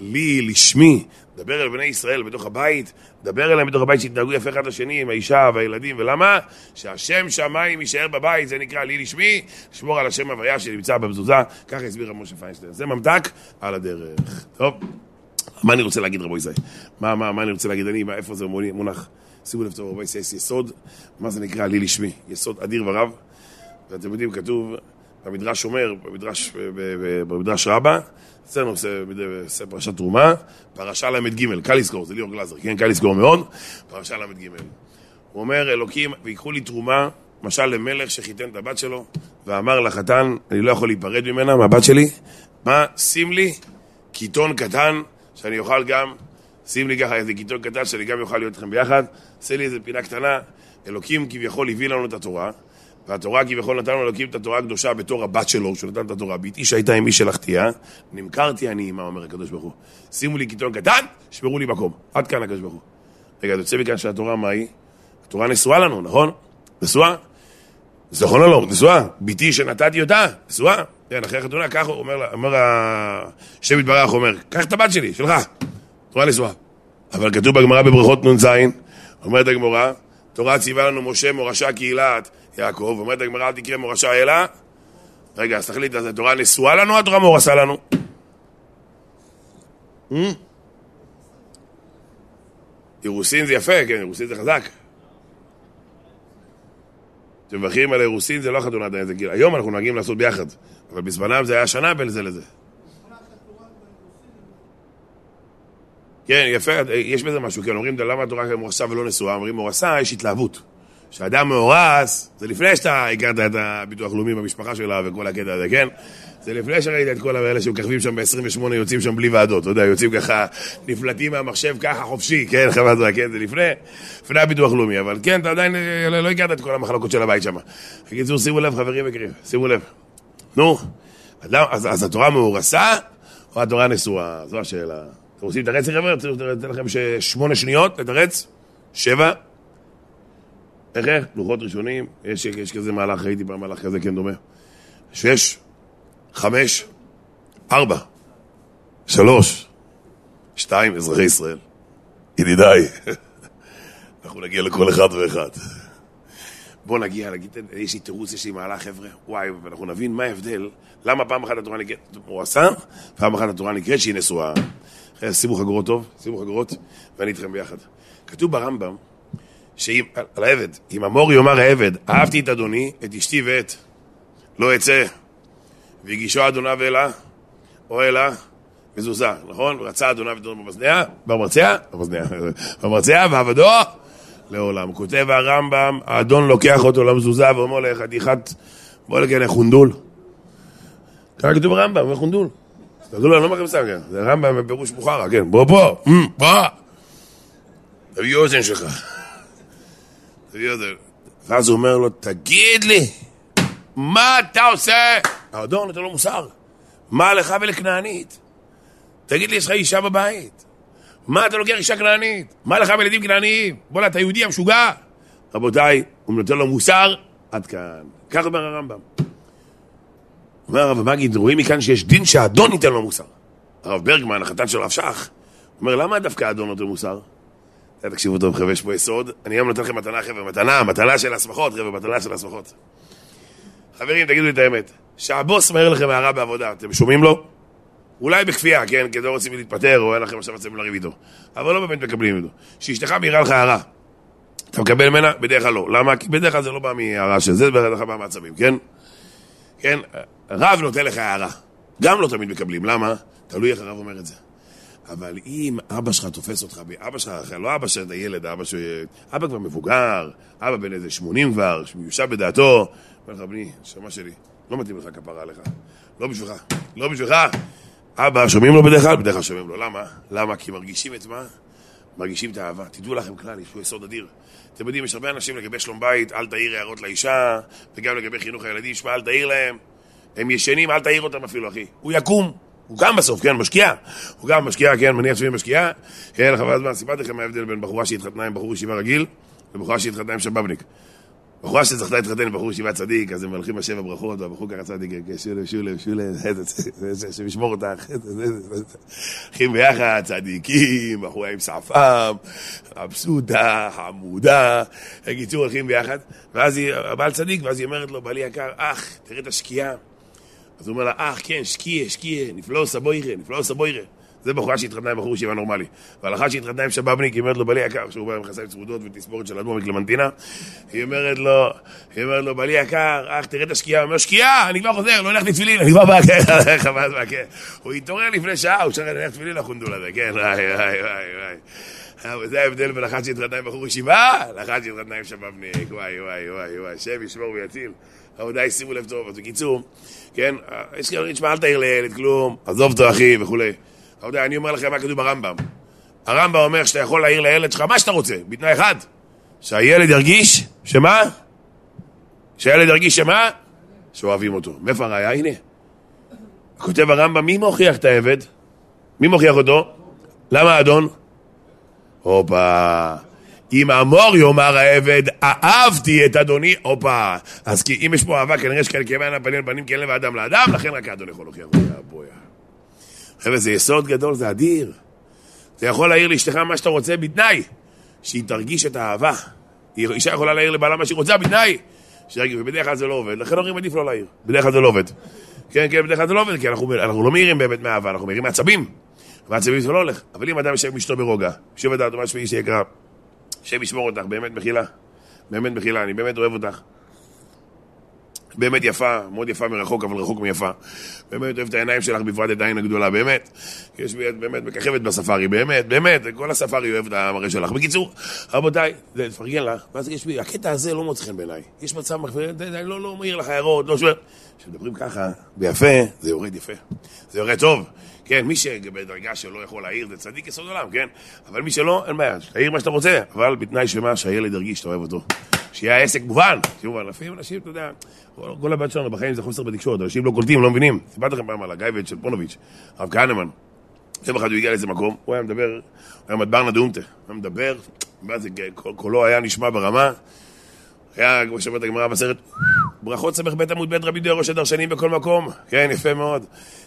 לי, לשמי, דבר אל בני ישראל בתוך הבית, דבר אליהם בתוך הבית שיתנהגו יפה אחד לשני עם האישה והילדים, ולמה? שהשם שמיים יישאר בבית, זה נקרא לי לשמי, לשמור על השם הוויה שנמצא במזוזה, ככה הסביר משה פיינשטיין. זה ממתק על הדרך. טוב, מה אני רוצה להגיד רבו ישראל? מה, מה, מה אני רוצה להגיד? אני, מה, איפה זה מונח? שימו לב טוב רבו ישראל, יש יסוד, מה זה נקרא לי לשמי? יסוד אדיר ורב, ואתם יודעים, כתוב במדרש אומר, במדרש, במדרש רבה, אצלנו עושה פרשת תרומה, פרשה ל"ג, קל לזכור, זה ליאור גלאזר, כן, קל לזכור מאוד, פרשה ל"ג. הוא אומר, אלוקים, ויקחו לי תרומה, משל למלך שחיתן את הבת שלו, ואמר לחתן, אני לא יכול להיפרד ממנה, מהבת שלי, מה, שים לי קיטון קטן, שאני אוכל גם, שים לי ככה איזה קיטון קטן, שאני גם אוכל להיות איתכם ביחד, עשה לי איזה פינה קטנה, אלוקים כביכול הביא לנו את התורה, והתורה כביכול נתן לנו אלוקים את התורה הקדושה בתור הבת שלו, שהוא נתן את התורה. ביתי שהייתה עם מי שלחתיה, נמכרתי אני עימה, אומר הקדוש ברוך הוא. שימו לי קיטון קטן, שמרו לי מקום. עד כאן הקדוש ברוך הוא. רגע, זה יוצא מכאן שהתורה מה היא? התורה נשואה לנו, נכון? נשואה? נכון או לא? נשואה. ביתי שנתתי אותה, נשואה. כן, אחרי החתונה, ככה אומר, אומר השם יתברך, אומר, קח את הבת שלי, שלך. תורה נשואה. אבל כתוב בגמרא בברכות נ"ז, אומרת הגמרא, תורה ציווה לנו משה מורשה קהילת יעקב, אומרת הגמרא, אל תקרא מורשה אלא... רגע, אז תחליט, אז התורה נשואה לנו, התורה מורסה לנו? Hmm? אירוסין זה יפה, כן, אירוסין זה חזק. כשמברכים על אירוסין זה לא חתונה עדיין, זה גיל. היום אנחנו נוהגים לעשות ביחד, אבל בזמנם זה היה שנה בין זה לזה. כן, יפה, יש בזה משהו, כן, אומרים, למה התורה מורסה ולא נשואה? אומרים, מורסה, יש התלהבות. כשאדם מאורס, זה לפני שאתה הכרת את הביטוח לאומי במשפחה שלה וכל הקטע הזה, כן? זה לפני שראית את כל האלה שמככבים שם ב-28, יוצאים שם בלי ועדות, אתה יודע, יוצאים ככה, נפלטים מהמחשב ככה חופשי, כן, *laughs* חברת זה, כן, זה לפני, לפני הביטוח לאומי, אבל כן, אתה עדיין לא, לא הכרת את כל המחלקות של הבית שם. בקיצור, שימו לב, חברים יקרים, שימו לב. נו, אז, אז התורה מאורסה, או התורה נשואה? זו השאלה. אתם רוצים לתרץ, חבר'ה? אני רוצה לתת לכם שמונה שניות לתרץ? שבע? איך? לוחות ראשונים, יש, יש כזה מהלך, ראיתי פעם מהלך כזה, כן דומה. שש, חמש, ארבע, שלוש, שתיים, אזרחי ישראל. ידידיי, *laughs* אנחנו נגיע לכל אחד ואחד. בואו נגיע, נגיד, יש לי תירוץ, יש לי מהלך, חבר'ה, וואי, ואנחנו נבין מה ההבדל, למה פעם אחת התורה נקראת, הוא עשה, פעם אחת התורה נקראת שהיא נשואה. שימו חגורות טוב, שימו חגורות, ואני איתכם ביחד. כתוב ברמב"ם, על העבד, אם המור יאמר העבד, אהבתי את אדוני, את אשתי ואת, לא אצא, והגישו אדוניו אלה, או אלה, מזוזה, נכון? רצה אדוניו את במזנע, במרצע, במזנע, במרצע, ועבדו לעולם. כותב הרמב"ם, האדון לוקח אותו למזוזה ואומר לך, חתיכת, בוא נגיד, חונדול. ככה כתוב ברמב"ם, חונדול. תגידו לו, אני לא אומר לכם סתם, כן. זה רמב"ם בפירוש בוכרה, כן. בוא פה, בוא. תביא אוזן שלך. ואז הוא אומר לו, תגיד לי, מה אתה עושה? האדון נותן לו מוסר. מה לך ולכנענית? תגיד לי, יש לך אישה בבית? מה אתה לוקח אישה כנענית? מה לך וילדים כנעניים? בוא'נה, אתה יהודי המשוגע? רבותיי, הוא נותן לו מוסר, עד כאן. כך אומר הרמב"ם. אומר הרב מגיד, רואים מכאן שיש דין שהאדון ייתן לו מוסר. הרב ברגמן, החתן של הרב שך, אומר, למה דווקא האדון נותן מוסר? תקשיבו טוב, חבר'ה, יש פה יסוד. אני היום נותן לכם מתנה, חבר'ה, מתנה, מתנה של הסמכות, חבר'ה, מתנה של הסמכות. חברים, תגידו לי את האמת. שהבוס מעיר לכם הערה בעבודה, אתם שומעים לו? אולי בכפייה, כן? כי לא רוצים להתפטר, או אין לכם עכשיו מצבים לריב איתו. אבל לא באמת מקבלים איתו. שאשתך מעירה לך הערה. אתה מקבל ממנה? בדרך כלל לא. למה? כי בדרך כלל זה לא בא מהערה של זה, בדרך כלל בא מעצבים, כן? כן? רב נותן לך הערה. גם לא תמיד מקבלים. למה? תלוי איך הרב אומר את זה. אבל אם אבא שלך תופס אותך, אבא שלך, לא אבא של הילד, אבא ש... אבא כבר מבוגר, אבא בן איזה 80 כבר, שמיושב בדעתו, אומר לך, בני, נשמה שלי, לא מתאים לך כפרה עליך. לא בשבילך, לא בשבילך. אבא, שומעים לו בדרך כלל? בדרך כלל שומעים לו. למה? למה? כי מרגישים את מה? מרגישים את האהבה. תדעו לכם כלל, יש פה יסוד אדיר. אתם יודעים, יש הרבה אנשים לגבי שלום בית, אל תעיר הערות לאישה, וגם לגבי חינוך הילדים, שמע, אל תעיר להם. הם ישנים, אל תעיר אותם אפילו, אחי. הוא יקום. הוא גם בסוף, כן, משקיע. הוא גם משקיע, כן, מניח שהוא משקיע. כן, חבל הזמן, סיפרתי לכם מה ההבדל בין בחורה שהתחתנה עם בחור ישיבה רגיל, לבחורה שהתחתנה עם שבבניק. בחורה שזכתה להתחתן עם בחור ישיבה צדיק, אז הם הולכים בשבע ברכות, והבחור ככה צדיק, שולב, שולב, שולב, שמשמור אותך, הולכים ביחד, צדיקים, בחורה עם שפם, מבסוטה, חמודה, בקיצור, הולכים ביחד, ואז היא, הבעל צדיק, ואז היא אומרת לו, בעלי יקר, אח, תראה את השקיעה. אז הוא אומר לה, אח, כן, שקיע, שקיע, נפלאו סבוירה, נפלאו סבוירה. זה בחורה שהתחתנה עם בחור ישיבה נורמלי. ועל אחת שהתחתנה עם שבבניק, היא אומרת לו, בלי יקר, שהוא בא עם מכסיים צמודות ותספורת של אדמו מקלמנטינה, היא אומרת לו, היא אומרת לו, בלי יקר, אח, תראה את השקיעה, הוא אומר, שקיעה, אני כבר חוזר, לא הולך לתפילין, אני כבר בא, כן, כן. הוא התעורר לפני שעה, הוא שרק ללכת תפילין לחונדול הזה, כן, וואי, וואי, וואי, וואי. זה ההבדל בין אחת שהתחתנה עם בחור ישיבה, לאחת שהתחתנה עם שבבניק, וואי, וואי, וואי, וואי, שם ישמור ויציל. רבותיי, שימו לב טוב. אז בקיצור, כן, יש כאלה תשמע, אל תעיר לילד כלום, עזוב אותו אחי וכולי. רבותיי, אני אומר לכם מה כתוב ברמב"ם. הרמב"ם אומר שאתה יכול להעיר לילד שלך מה שאתה רוצה, בתנאי אחד, שהילד ירגיש, שמה? שהילד ירגיש שמה? שאוהבים אותו. מאיפה הראיה? הנה. כותב הרמב"ם, מי מוכיח את העבד? מי מוכיח אותו? למה האדון? הופה. אם אמור יאמר העבד, אהבתי את אדוני, הופה. אז כי אם יש פה אהבה, כנראה שכאלה כאבי הפנים לפנים, כן לב האדם לאדם, לכן רק האדון יכול להוכיח. חבר'ה, זה יסוד גדול, זה אדיר. אתה יכול להעיר לאשתך מה שאתה רוצה בתנאי שהיא תרגיש את האהבה. אישה יכולה להעיר לבעלה מה שהיא רוצה בתנאי ובדרך כלל זה לא עובד, לכן אומרים עדיף לא להעיר. בדרך כלל זה לא עובד. כן, כן, בדרך כלל זה לא עובד, כי אנחנו, אנחנו לא מעירים באמת מאהבה, אנחנו מעירים מעצבים. מעצבים זה לא הולך. אבל אם אדם יושב עם אשתו ברוגע, שוב את דעתו מה שמי שיקרא, השם ישמור אותך, באמת מחילה. באמת מחילה, אני באמת אוהב אותך. באמת יפה, מאוד יפה מרחוק, אבל רחוק מיפה. באמת אוהב את העיניים שלך, בפרט את העין הגדולה, באמת. יש את באמת מככבת בספארי, באמת, באמת, כל הספארי אוהב את המראה שלך. בקיצור, רבותיי, תפרגן לך, ואז יש לי, הקטע הזה לא מוצא חן בעיניי. יש מצב, לא, לא מעיר לך הערות, לא שואל. כשמדברים ככה, ביפה, זה יורד יפה. זה יורד טוב. כן, מי שבדרגה שלא יכול להעיר זה צדיק יסוד עולם, כן? אבל מי שלא, אין בעיה, תעיר מה שאתה רוצה, אבל בתנאי שמה, שהילד ירגיש שאתה אוהב אותו. שיהיה העסק מובן. תראו, לפעמים אנשים, אתה יודע, כל הבעיות שלנו בחיים זה חוסר בתקשורת, אנשים לא קולטים, לא מבינים. סיפרתי לכם פעם על הגייבד של פונוביץ', הרב כהנמן. יום אחד הוא הגיע לאיזה מקום, הוא היה מדבר, הוא היה מדברנה דאומטה, הוא היה מדבר, קולו היה נשמע ברמה, היה, כמו שאומרת הגמרא בסרט, ברכות סמך בית עמוד בית רבי דיו ראש הדרשנים בכל מקום, כן, יפה מאוד.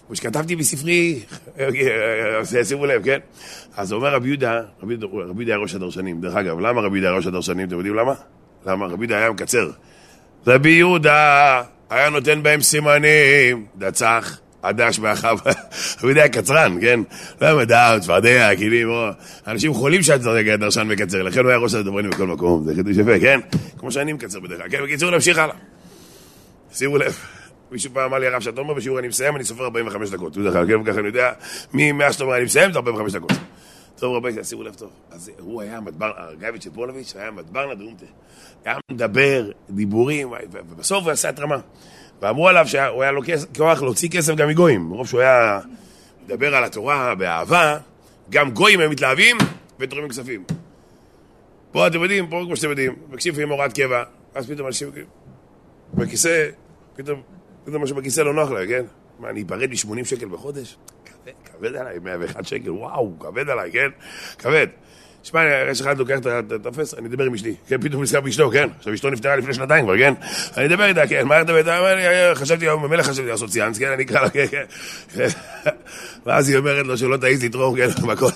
כמו שכתבתי בספרי, שימו לב, כן? אז אומר רבי יהודה, רבי יהודה היה ראש הדרשנים. דרך אגב, למה רבי יהודה היה ראש הדרשנים? אתם יודעים למה? למה? רבי יהודה היה מקצר. רבי יהודה היה נותן בהם סימנים, דצח, הדש *laughs* רבי יהודה היה קצרן, כן? לא היה מדע, צפרדע, כלים, אנשים חולים שהדרשן מקצר, לכן הוא היה ראש הדברנים בכל מקום, זה חידוש יפה, כן? כמו שאני מקצר בדרך כלל, כן? בקיצור, נמשיך הלאה. שימו לב. מישהו פעם אמר לי הרב שאתה אומר בשיעור אני מסיים, אני סופר 45 דקות. כלל, כן, ככה אני יודע, ממה שאתה אומר אני מסיים, זה 45 דקות. טוב רבי, שימו לב טוב. אז הוא היה מדבר, גייביץ' פולוביץ' היה מדבר נדומתה. היה מדבר, דיבורים, ובסוף הוא עשה התרמה. ואמרו עליו שהוא היה לו כוח להוציא כסף גם מגויים. מרוב שהוא היה מדבר על התורה באהבה, גם גויים הם מתלהבים ותורמים כספים. פה אתם יודעים, פה כמו שאתם יודעים, מקשיב עם הוראת קבע, אז פתאום אנשים בכיסא, פתאום פתאום משהו בכיסא לא נוח להם, כן? מה, אני אפרד מ-80 שקל בחודש? כבד, כבד עליי, 101 שקל, וואו, כבד עליי, כן? כבד. שמע, יש אחד לוקח את הטופס, אני אדבר עם אשתי. כן, פתאום נזכר באשתו, כן? עכשיו אשתו נפטרה לפני שנתיים כבר, כן? אני אדבר איתה, כן, מה אתה מדבר? אה, חשבתי, ממילא חשבתי לעשות סיאנס, כן? אני אקרא לה, כן, כן. *laughs* ואז היא אומרת לו שלא תעיז לתרום, כן, במכות.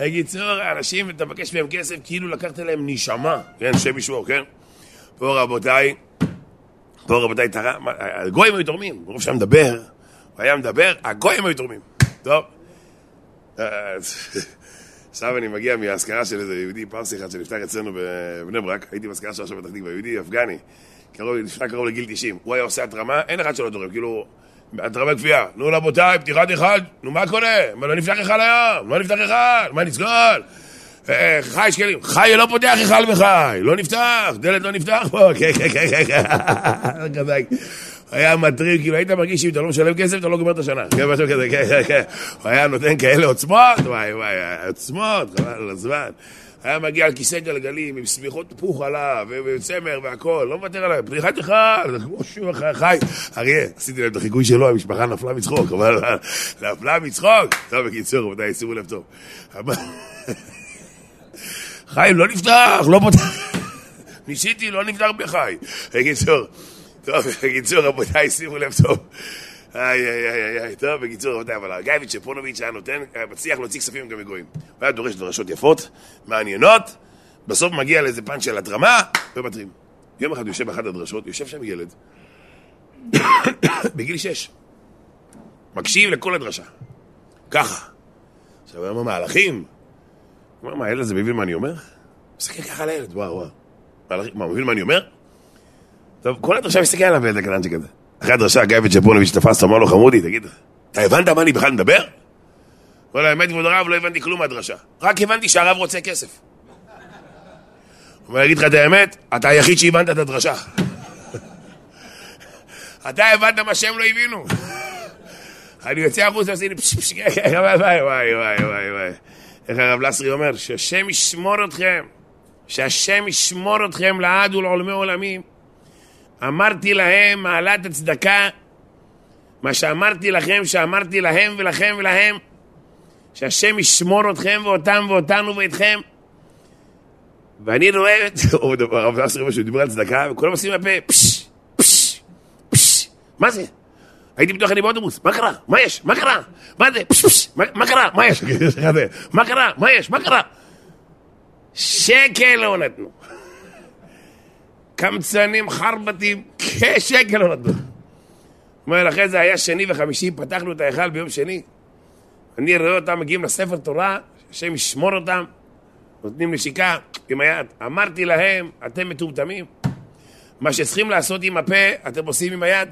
בקיצור, אנשים, אתה מבקש מהם כסף, כאילו לקחת להם נשמה, כן? שם ישמור, כן? פה רבותיי, פה רבותיי, הגויים היו תורמים, מרוב שהיה מדבר, הוא היה מדבר, הגויים היו תורמים. טוב. עכשיו אני מגיע מהאזכרה של איזה יהודי פרסי אחד שנפטר אצלנו בבני ברק, הייתי באזכרה שלו עכשיו בפתח תקווה, יהודי אפגני, נפטר קרוב לגיל 90, הוא היה עושה התרמה, אין אחד שלא תורם, כאילו, התרמה כפייה, נו רבותיי, פתיחת אחד, נו מה קורה? מה לא נפתח אחד היום? לא נפתח אחד, מה נסגול? חי שקלים, חי לא פותח אחד בחי, לא נפתח, דלת לא נפתח פה, *laughs* כן, כן, כן, כן, *laughs* כן, היה מטריד, כאילו היית מרגיש שאם אתה לא משלם כסף, אתה לא גומר את השנה. כן, משהו כזה, כן, כן, כן. הוא היה נותן כאלה עוצמות, וואי, וואי, עוצמות, חבל על הזמן. היה מגיע על כיסא גלגלים עם שמיכות פוך עליו, וצמר והכל, לא מוותר עליו, פריחת אחד, כמו שהוא חי. אריה, עשיתי להם את החיקוי שלו, המשפחה נפלה מצחוק, אבל *laughs* נפלה מצחוק. טוב, בקיצור, רבותיי, שימו לב טוב. חיים, לא נפתח, לא פותח. *laughs* ניסיתי, לא נפתח בחי. בקיצור. טוב, בקיצור, רבותיי, שימו לב טוב. איי, איי, איי, איי, טוב, בקיצור, רבותיי, אבל הגייביץ' שפונוביץ' היה נותן, היה מצליח להוציא כספים גם מגויים. הוא היה דורש דרשות יפות, מעניינות, בסוף מגיע לאיזה פאנץ' של התרמה, ומתרים. יום אחד יושב באחת הדרשות, יושב שם ילד, *coughs* בגיל שש, מקשיב לכל הדרשה. ככה. עכשיו, הוא אומר, מהלכים? הוא אומר, מה, הילד הזה מבין מה אני אומר? מסתכל ככה על הילד, וואו, וואו. מה, מבין מה אני אומר? טוב, כל הדרשה מסתכל עליו איזה קטנצ'יק כזה. אחרי הדרשה, גיא וצ'פונוביץ' תפס, אמר לו, חמודי, תגיד, אתה הבנת מה אני בכלל מדבר? לו, האמת, כבוד הרב, לא הבנתי כלום מהדרשה. רק הבנתי שהרב רוצה כסף. הוא אומר, להגיד לך את האמת, אתה היחיד שהבנת את הדרשה. *laughs* אתה הבנת מה שהם לא הבינו. *laughs* אני יוצא החוצה ועשיתי לי פש פש וואי וואי וואי וואי וואי איך הרב לסרי אומר? שהשם ישמור אתכם, שהשם ישמור אתכם לעד ולעולמי עולמים. אמרתי להם מעלת הצדקה, מה שאמרתי לכם, שאמרתי להם ולכם ולהם, שהשם ישמור אתכם ואותם ואותנו ואתכם. ואני רואה את זה, הרב נאסר שהוא דיבר על צדקה, וכולם עושים מהפה, פשש, פשש, פשש, מה זה? הייתי בטוח אני באוטובוס, מה קרה? מה יש? מה קרה? מה זה? פשש, מה קרה? מה יש? *laughs* מה קרה? מה יש? מה קרה? שקל לא נתנו. קמצנים, חרבטים, שקל לא נתנו. אומר, אחרי זה היה שני וחמישי, פתחנו את ההיכל ביום שני. אני רואה אותם מגיעים לספר תורה, השם ישמור אותם, נותנים נשיקה עם היד. אמרתי להם, אתם מטומטמים. מה שצריכים לעשות עם הפה, אתם עושים עם היד.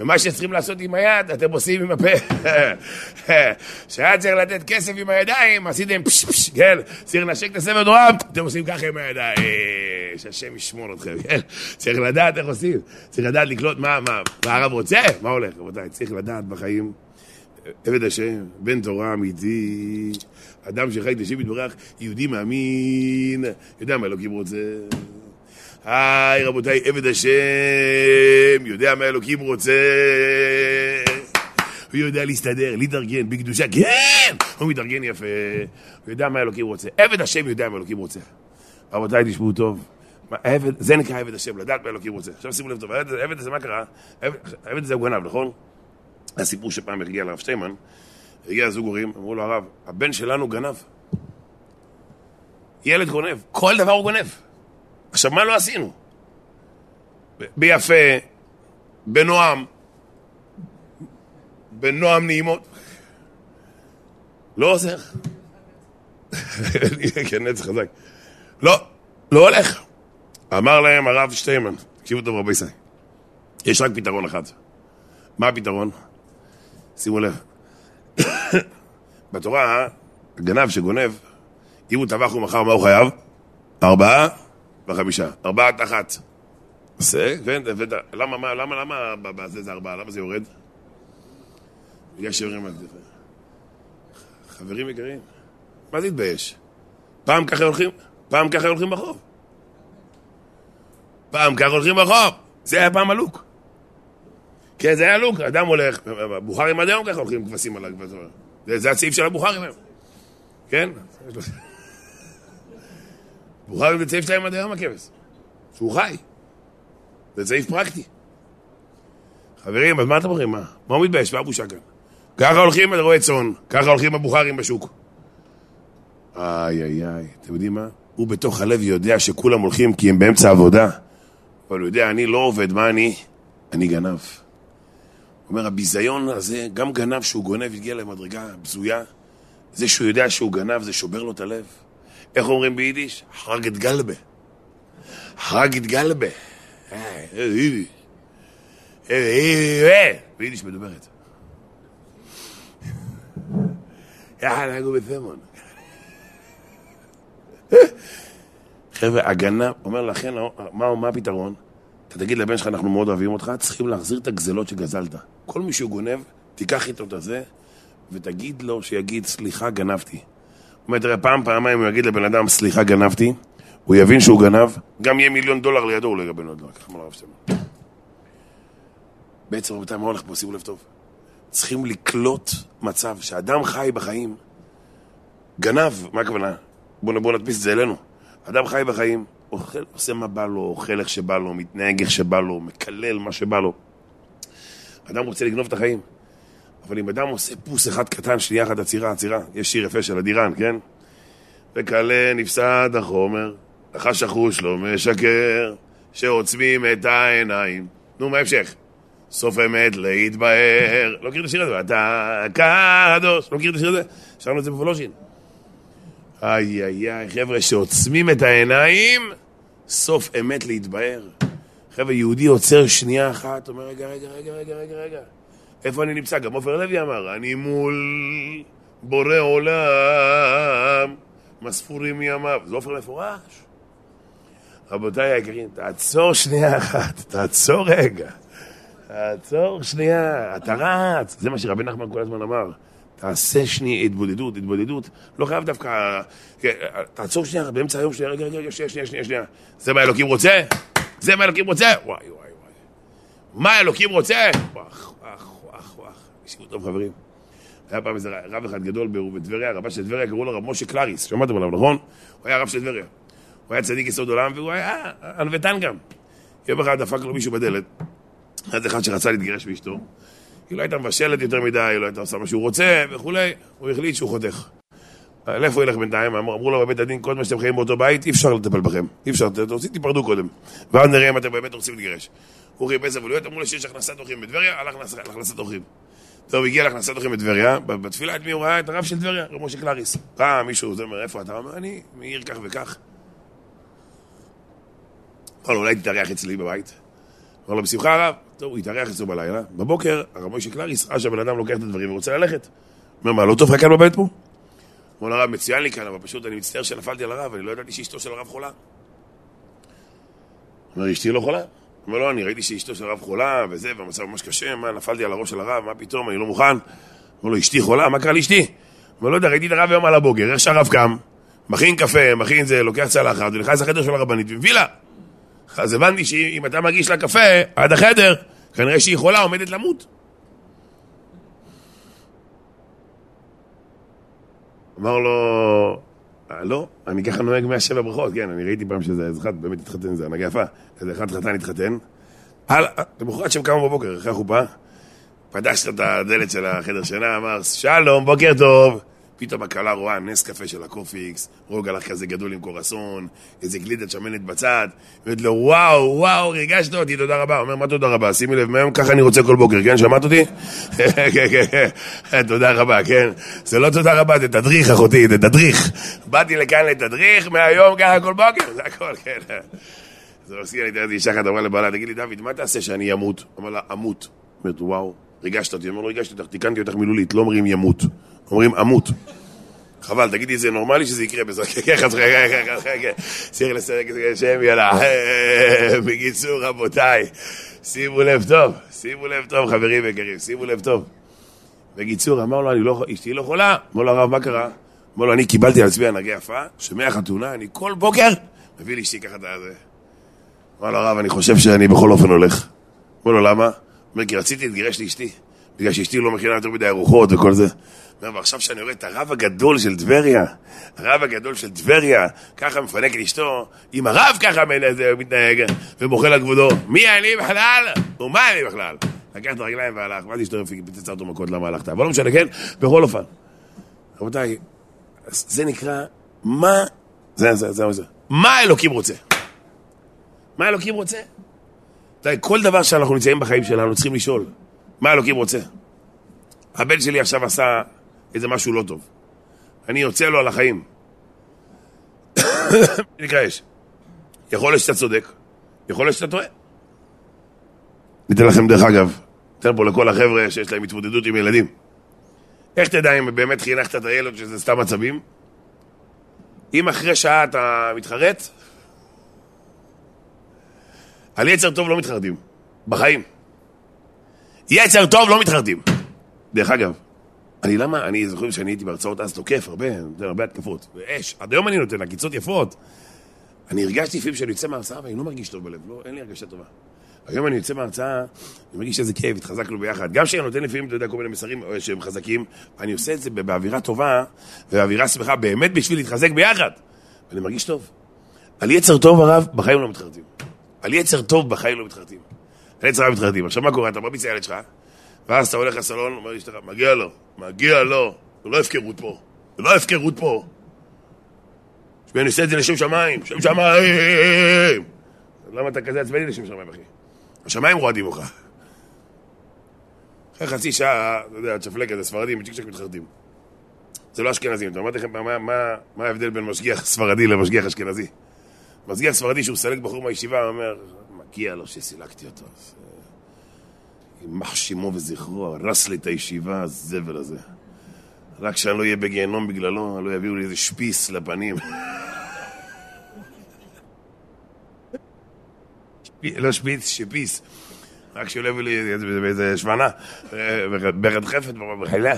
ומה שצריכים לעשות עם היד, אתם עושים עם הפה. *laughs* שהיה צריך לתת כסף עם הידיים, עשיתם פש פש, כן? צריך לנשק את הספר תורה, אתם עושים ככה עם הידיים. שהשם ישמור אתכם, כן? צריך לדעת איך עושים. צריך לדעת לקלוט מה, מה, מה הרב רוצה? מה הולך, רבותיי? צריך לדעת בחיים. עבד השם, בן תורה אמיתי, אדם שחי את השם יתברך, יהודי מאמין, יודע מה אלוקים רוצה. היי רבותיי, עבד השם, יודע מה אלוקים רוצה. הוא יודע להסתדר, להתארגן בקדושה, כן! הוא מתארגן יפה, הוא יודע מה אלוקים רוצה. עבד השם יודע מה אלוקים רוצה. רבותיי, תשמעו טוב. עבד, זה נקרא עבד השם, לדעת מה אלוקים רוצה. עכשיו שימו לב טוב, העבד הזה, מה קרה? העבד הזה הוא גנב, נכון? הסיפור שפעם הגיע לרב שטיימן, הגיע זוג הורים, אמרו לו הרב, הבן שלנו גנב. ילד גונב, כל דבר הוא גונב. עכשיו, מה לא עשינו? ביפה, בנועם, בנועם נעימות. לא עוזר. *laughs* כן, נצח חזק. לא, לא הולך. אמר להם הרב שטיימן, תקשיבו טוב רבי ישראל, יש רק פתרון אחד. מה הפתרון? שימו לב. *coughs* בתורה, גנב שגונב, אם הוא טבח ומכר, מה הוא חייב? ארבעה וחמישה. ארבעת אחת. זה, כן, למה, למה, למה, למה זה ארבעה? למה זה יורד? בגלל שיורים מהכתפיים. חברים יקרים, מה זה התבייש? פעם ככה הולכים, פעם ככה הולכים ברחוב. פעם ככה הולכים ברחוב. זה היה פעם הלוק. כן, זה היה לוק, אדם הולך, בוכרים עד היום ככה הולכים כבשים על הכבשים. זה הסעיף של הבוכרים היום. כן? בוכרים זה צעיף שלהם עד היום הכבש. שהוא חי. זה צעיף פרקטי. חברים, אז מה אתם אומרים? מה? מה הוא מתבייש? מה הבושה כאן? ככה הולכים רועי צאן, ככה הולכים הבוכרים בשוק. איי איי איי, אתם יודעים מה? הוא בתוך הלב יודע שכולם הולכים כי הם באמצע עבודה, אבל הוא יודע, אני לא עובד, מה אני? אני גנב. הוא אומר, הביזיון הזה, גם גנב שהוא גונב הגיע למדרגה בזויה, זה שהוא יודע שהוא גנב, זה שובר לו את הלב. איך אומרים ביידיש? חרג את גלבה. חרג את גלבה. ביידיש מדוברת. יחד נהגו בתמון. חבר'ה, הגנה, אומר לכן, מה הפתרון? אתה תגיד לבן שלך, אנחנו מאוד אוהבים אותך, צריכים להחזיר את הגזלות שגזלת. כל מי שהוא גונב, תיקח איתו את הזה, ותגיד לו שיגיד, סליחה, גנבתי. הוא אומר, תראה, פעם, פעמיים הוא יגיד לבן אדם, סליחה, גנבתי, הוא יבין שהוא גנב, גם יהיה מיליון דולר לידו, הוא לא יקבל עוד ככה אמר הרב שטיימן. בעצם, רבותיי, מה הולך פה? שימו לב טוב. צריכים לקלוט מצב שאדם חי בחיים, גנב, מה הכוונה? בואו בוא נדפיס את זה אלינו. אדם חי בחיים, אוכל, עושה מה בא לו, אוכל איך שבא לו, מתנהג איך שבא לו, מקלל מה שבא לו. אדם רוצה לגנוב את החיים. אבל אם אדם עושה פוס אחד קטן, שנייה אחת עצירה, עצירה, יש שיר יפה של אדירן, כן? וכלה נפסד החומר, לחש החוש לא משקר, שעוצמים את העיניים. נו, מה ההמשך? סוף אמת להתבהר. לא מכיר את השיר הזה? ואתה קדוש. לא מכיר את השיר הזה? שרנו את זה בפולושין. איי איי איי, חבר'ה שעוצמים את העיניים, סוף אמת להתבהר. חבר'ה, יהודי עוצר שנייה אחת, אומר, רגע, רגע, רגע, רגע, רגע, רגע. איפה אני נמצא? גם עופר לוי אמר, אני מול בורא עולם, מספורים מימיו. זה עופר מפורש. רבותיי היקרים, תעצור שנייה אחת, תעצור רגע. תעצור שנייה, אתה רץ. זה מה שרבי נחמן כל הזמן אמר. תעשה שנייה התבודדות, התבודדות. לא חייב דווקא... כן, תעצור שנייה, באמצע היום שנייה, רגע, רגע, שנייה, שנייה, שנייה, שנייה. זה מה אלוקים רוצה? זה מה אלוקים רוצה? וואי, וואי, וואי. מה אלוקים רוצה? וואח, תשמעו טוב, חברים. היה פעם איזה רב אחד גדול בטבריה, רבה של טבריה, קראו לו רב משה קלריס, שמעתם עליו, נכון? הוא היה רב של טבריה. הוא היה צדיק יסוד עולם, והוא היה ענוותן גם. יום אחד דפק לו מישהו בדלת, אז אחד שרצה להתגרש מאשתו, היא לא הייתה מבשלת יותר מדי, היא לא הייתה עושה מה שהוא רוצה וכולי, הוא החליט שהוא חותך. לאיפה הוא ילך בינתיים? אמרו לו בבית הדין, כל מה שאתם חיים באותו בית, אי אפשר לטפל בכם. אי אפשר, תיפרדו קודם. ואז נראה אם אתם באמת רוצים להתגרש. הוא חיפש עבודיות, אמרו לו שיש הכנסת אורחים בטבריה, הלך להכנסת אורחים. טוב, הגיע להכנסת אורחים בטבריה, בתפילה את מי הוא ראה? את הרב של טבריה, רב משה קלריס. ראה מישהו, זה אומר, איפה אתה? אומר, אני מעיר כך וכך. אמר לו, אולי תתארח אצלי בבית. אמר לו, בשמחה הרב. טוב, הוא התארח אצלו בלילה. בבוקר, הרב משה קלריס ראה שהבן אדם לוקח את הדברים ורוצה ללכת. אומר, מה, לא טוב לך כאן בבית פה? אמר לרב, מצוין לי כאן, אבל פשוט אני מצטער שנפלתי על הרב, אני לא ידעתי שאשתו של הרב חולה. אומר, אשתי לא חולה? אומר, לא, אני ראיתי שאשתו של הרב חולה, וזה, והמצב ממש קשה, מה, נפלתי על הראש של הרב, מה פתאום, אני לא מוכן. אומר לו, אשתי חולה? מה קרה לאשתי? אומר, לא יודע, ראיתי את הרב היום על הבוקר, איך שהרב קם, מכין קפה, מכין זה, לוקח צלחת, ונכנס לחדר של הרבנית ומביא לה. אז הבנתי שאם אתה מגיש לה קפה עד החדר, כנראה שהיא חולה, עומדת למות. אמר לו, לא, אני ככה נוהג מהשבע ברכות, כן, אני ראיתי פעם שזה אחד באמת התחתן, זה הנהגה יפה, איזה אחד חתן התחתן. הלאה, למחרת שם קם בבוקר, אחרי החופה, פתח את הדלת של החדר שינה, אמר, שלום, בוקר טוב. פתאום הכלה רואה נס קפה של הקופיקס, רוגלח כזה גדול עם קרואסון, איזה גלידת שמנת בצד, ואומרת לו, וואו, וואו, ריגשת אותי, תודה רבה. אומר, מה תודה רבה? שימי לב, מהיום ככה אני רוצה כל בוקר, כן? שמעת אותי? *laughs* כן, כן, כן, תודה רבה, כן? זה לא תודה רבה, זה תדריך, אחותי, זה תדריך. באתי לכאן לתדריך, מהיום ככה כל בוקר, זה הכל, כן. זה מזכיר לי, תראי, אישה אחת אמרה לבעלה, תגיד לי, דוד, מה תעשה שאני אמות? אמר לה, אמות. אומרת, וואו, ריגשת אותי. אמר לו, ריגשתי אותך, תיקנתי אותך מילולית, לא אומרים ימות. אומרים אמות. חבל, תגידי, זה נורמלי שזה יקרה בזה? וחלילה, צריך לסרק את השם, יאללה. בקיצור, רבותיי, שימו לב טוב, שימו לב טוב, חברים יקרים, שימו לב טוב. בקיצור, אמר לו, לא, אשתי לא חולה. אמר לו, הרב, מה קרה? אמר לו, אני קיבלתי על עצמי הנהגה יפה, שמהחתונה, אני כל בוקר מביא לאשתי ככה את הזה. אמר לו, הרב, אני חושב שאני בכל אופן הולך. אמר לו, למה? אומר, כי רציתי להתגרש לאשתי. בגלל שאשתי לא מכינה יותר מדי ארוחות וכל זה. ועכשיו שאני רואה את הרב הגדול של טבריה, הרב הגדול של טבריה, ככה מפנק את אשתו, אם הרב ככה מתנהג ומוחל על כבודו, מי אני בכלל? ומה אני בכלל? לקח את הרגליים והלך, ואז אשתו פיצצה אותו מכות למה הלכת, אבל לא משנה, כן? בכל אופן. רבותיי, זה נקרא, מה, זה, זה, זה, זה, מה אלוקים רוצה? מה אלוקים רוצה? כל דבר שאנחנו נמצאים בחיים שלנו צריכים לשאול, מה אלוקים רוצה? הבן שלי עכשיו עשה איזה משהו לא טוב. אני יוצא לו על החיים. *coughs* נקרא אש. יכול להיות שאתה צודק, יכול להיות שאתה טועה. ניתן לכם דרך אגב, ניתן פה לכל החבר'ה שיש להם התמודדות עם ילדים. איך תדע אם באמת חינכת את הילד שזה סתם עצבים? אם אחרי שעה אתה מתחרט, על יצר טוב לא מתחרטים, בחיים. יצר טוב לא מתחרטים. דרך אגב, אני למה, אני זוכר שאני הייתי בהרצאות אז תוקף הרבה, נותן הרבה התקפות, ואש, עד היום אני נותן עקיצות יפות. אני הרגשתי לפעמים שאני יוצא מההרצאה ואני לא מרגיש טוב בלב, לא, אין לי הרגשה טובה. היום אני יוצא מההרצאה, אני מרגיש איזה כאב, התחזקנו ביחד. גם כשאני נותן לפעמים, אתה יודע, כל מיני מסרים אה, שהם חזקים, אני עושה את זה באווירה טובה, ובאווירה שמחה, באמת בשביל להתחזק ביחד. ואני מרגיש טוב. על יצר טוב, הרב, בחיים לא מתחרטים. על יצר טוב, בחיים לא מתחרטים. יצר רב מתחרטים. עכשיו מה קורה? אתה מרביץ לילד שלך, ואז אתה הולך לסלון, אומר לאשתך, מגיע לו, מגיע לו, זה לא הפקרות פה, זה לא הפקרות פה. ואני עושה את זה לשם שמיים, שם שמיים! למה אתה כזה עצבני לשם שמיים, אחי? השמיים רועדים אותך. אחרי חצי שעה, אתה יודע, צ'פלק כזה, ספרדים, צ'יק צ'ק מתחרטים. זה לא אשכנזים. אתה אמרתי לכם מה ההבדל בין משגיח ספרדי למשגיח אשכנזי? משגיח ספרדי שהוא סלק בחור מהישיבה, הוא אומר, מגיע לו שסילקתי אותו. יימח שמו וזכרו, הרס לי את הישיבה, הזבל הזה. רק שאני לא אהיה בגיהנום בגללו, לא יביאו לי איזה שפיס לפנים. לא שפיץ, שפיס. רק שלא יביאו לי איזה שמנה, ברד חפת בחילה.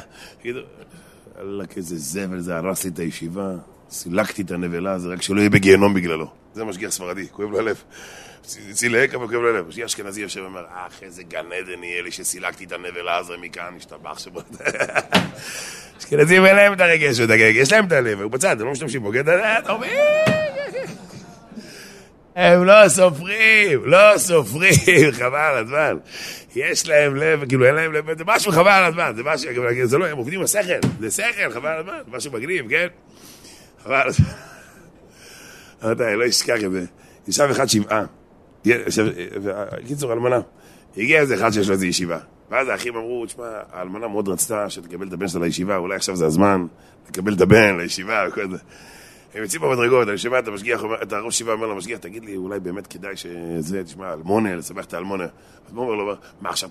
וואלכ, איזה זבל, זה הרס לי את הישיבה, סילקתי את הנבלה, זה רק שלא יהיה בגיהנום בגללו. זה משגיח ספרדי, כואב לו הלב. צילק, אבל כואב לו הלב. משגיח אשכנזי יושב ואומר, אך, איזה גן עדן יהיה לי שסילקתי את הנבלה הזו מכאן, השתבח שבו... *laughs* אשכנזים אין להם את הרגש ואת הגג, יש להם את הלב, הוא בצד, הם לא משתמשים בו, אתה אומר... הם לא סופרים, לא סופרים, *laughs* חבל על הזמן. יש להם לב, כאילו אין להם לב, זה משהו חבל על הזמן, זה משהו, זה לא, הם עובדים בשכל, זה שכל, חבל על הזמן, משהו מגניב, כן? חבל על הזמן. רבותיי, לא אשכח את זה. ישב אחד שבעה, קיצור, אלמנה. הגיע איזה אחד שיש לו איזה ישיבה. ואז האחים אמרו, תשמע, האלמנה מאוד רצתה שתקבל את הבן שלה לישיבה, אולי עכשיו זה הזמן לקבל את הבן לישיבה וכל זה. הם יוצאים במדרגות, אני שומע את המשגיח, את הראש ישיבה אומר למשגיח, תגיד לי, אולי באמת כדאי שזה, תשמע, אלמנה, לסבך את האלמנה. אז הוא אומר לו, מה עכשיו,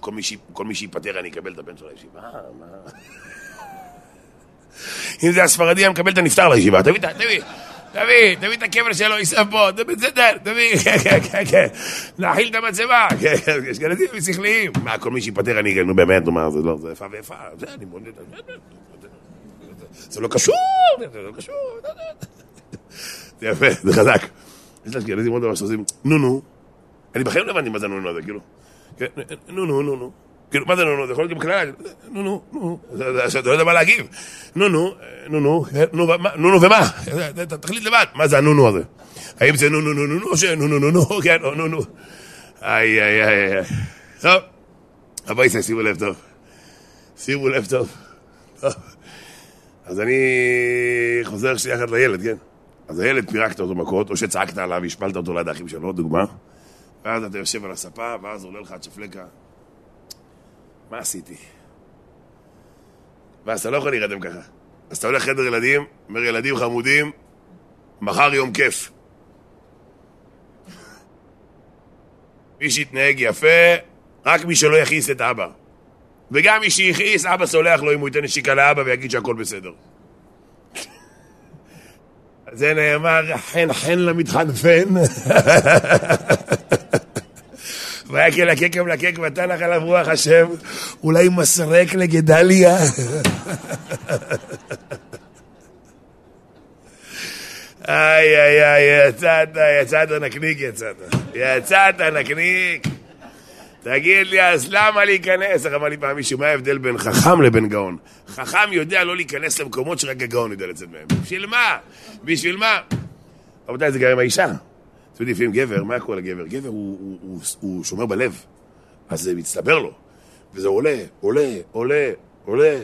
כל מי שייפטר אני אקבל את הבן שלו לישיבה? מה? *laughs* אם זה הספרדי, אני מקבל את הנפטר לישיבה, תביא, תביא. תביא, תביא את הקבר שלו, יישב פה, תביא, בסדר, תביא, כן, כן, כן, כן, את המצבה, *laughs* כן, יש אשכנזים ושכליים. מה, כל מי שיפטר אני, נו באמת, נו מה, זה לא, זה איפה ואיפה, זה אני מודה, זה לא קשור, זה לא קשור, זה יפה, זה חזק. יש לאשכנזים עוד דבר שעושים, נו נו, אני בחיים לא הבנתי מה זה נו נו הזה, כאילו, נו נו נו נו. כאילו, מה זה נו נו? זה יכול להיות גם כלל, נו נו, נו, אתה לא יודע מה להגיב. נו נו, נו נו, נו נו ומה? תחליט לבד, מה זה הנו נו הזה? האם זה נו נו נו נו נו, או שנו נו נו נו, כן, או נו נו. איי איי איי איי. טוב, אבויסי, שימו לב טוב. שימו לב טוב. אז אני חוזר שנייה אחת לילד, כן? אז הילד פירקת אותו מכות, או שצעקת עליו, השפלת אותו ליד האחים שלו, דוגמה. ואז אתה יושב על הספה, ואז עולה לך צ'פלקה. מה עשיתי? ואז אתה לא יכול להירדם ככה. אז אתה הולך לחדר ילדים, אומר ילדים חמודים, מחר יום כיף. *laughs* מי שיתנהג יפה, רק מי שלא יכעיס את אבא. וגם מי שיכעיס, אבא סולח לו אם הוא ייתן נשיקה לאבא ויגיד שהכל בסדר. *laughs* זה נאמר, חן חן למתחנפן. *laughs* והיה כלקק המלקק לך עליו רוח השם, אולי מסרק לגדליה. איי, איי, איי, יצאת, יצאת נקניק, יצאת. יצאת נקניק. תגיד לי, אז למה להיכנס? איך אמר לי פעם מישהו, מה ההבדל בין חכם לבין גאון? חכם יודע לא להיכנס למקומות שרק הגאון יודע לצאת מהם. בשביל מה? בשביל מה? רבותיי, זה גם עם האישה. אתם יודעים, לפעמים גבר, מה קורה לגבר? גבר הוא, הוא, הוא, הוא שומר בלב, אז זה מצטבר לו. וזה עולה, עולה, עולה, עולה.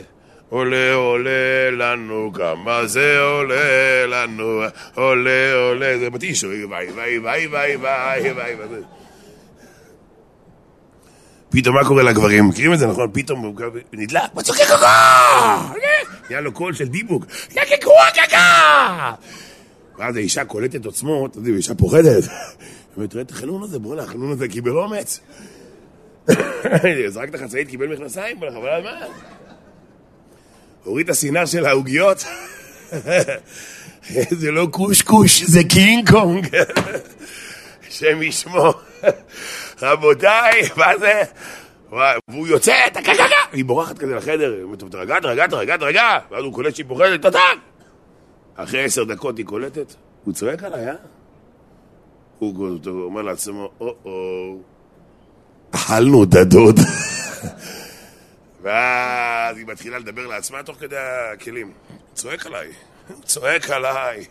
עולה, עולה לנו, כמה זה עולה לנו, עולה, עולה, זה מתיש, וואי, וואי, וואי, וואי, וואי, וואי, וואי. פתאום מה קורה לגברים? מכירים את זה, נכון? פתאום הוא נדלק, מצוקי קקה! נהיה לו קול של דיבוק, קקקו קקה! ואז האישה קולטת עוצמות, אתה יודע, האישה פוחדת. היא אומרת, תראה את החנון הזה, בוא'נה, החנון הזה קיבל אומץ. זרק את החצאית, קיבל מכנסיים, בוא'נה, חבל על מה? הוריד את הסינר של העוגיות. זה לא קושקוש, זה קינג קונג. השם ישמור. רבותיי, מה זה? והוא יוצא, טקקקה, היא בורחת כזה לחדר, היא אומרת, תרגע, תרגע, תרגע, תרגע, ואז הוא קולט שהיא פוחדת, טטק! אחרי עשר דקות היא קולטת, הוא צועק עליי, אה? הוא אומר לעצמו, או-או, אכלנו את הדוד. ואז היא מתחילה לדבר לעצמה תוך כדי הכלים. צועק עליי, צועק עליי.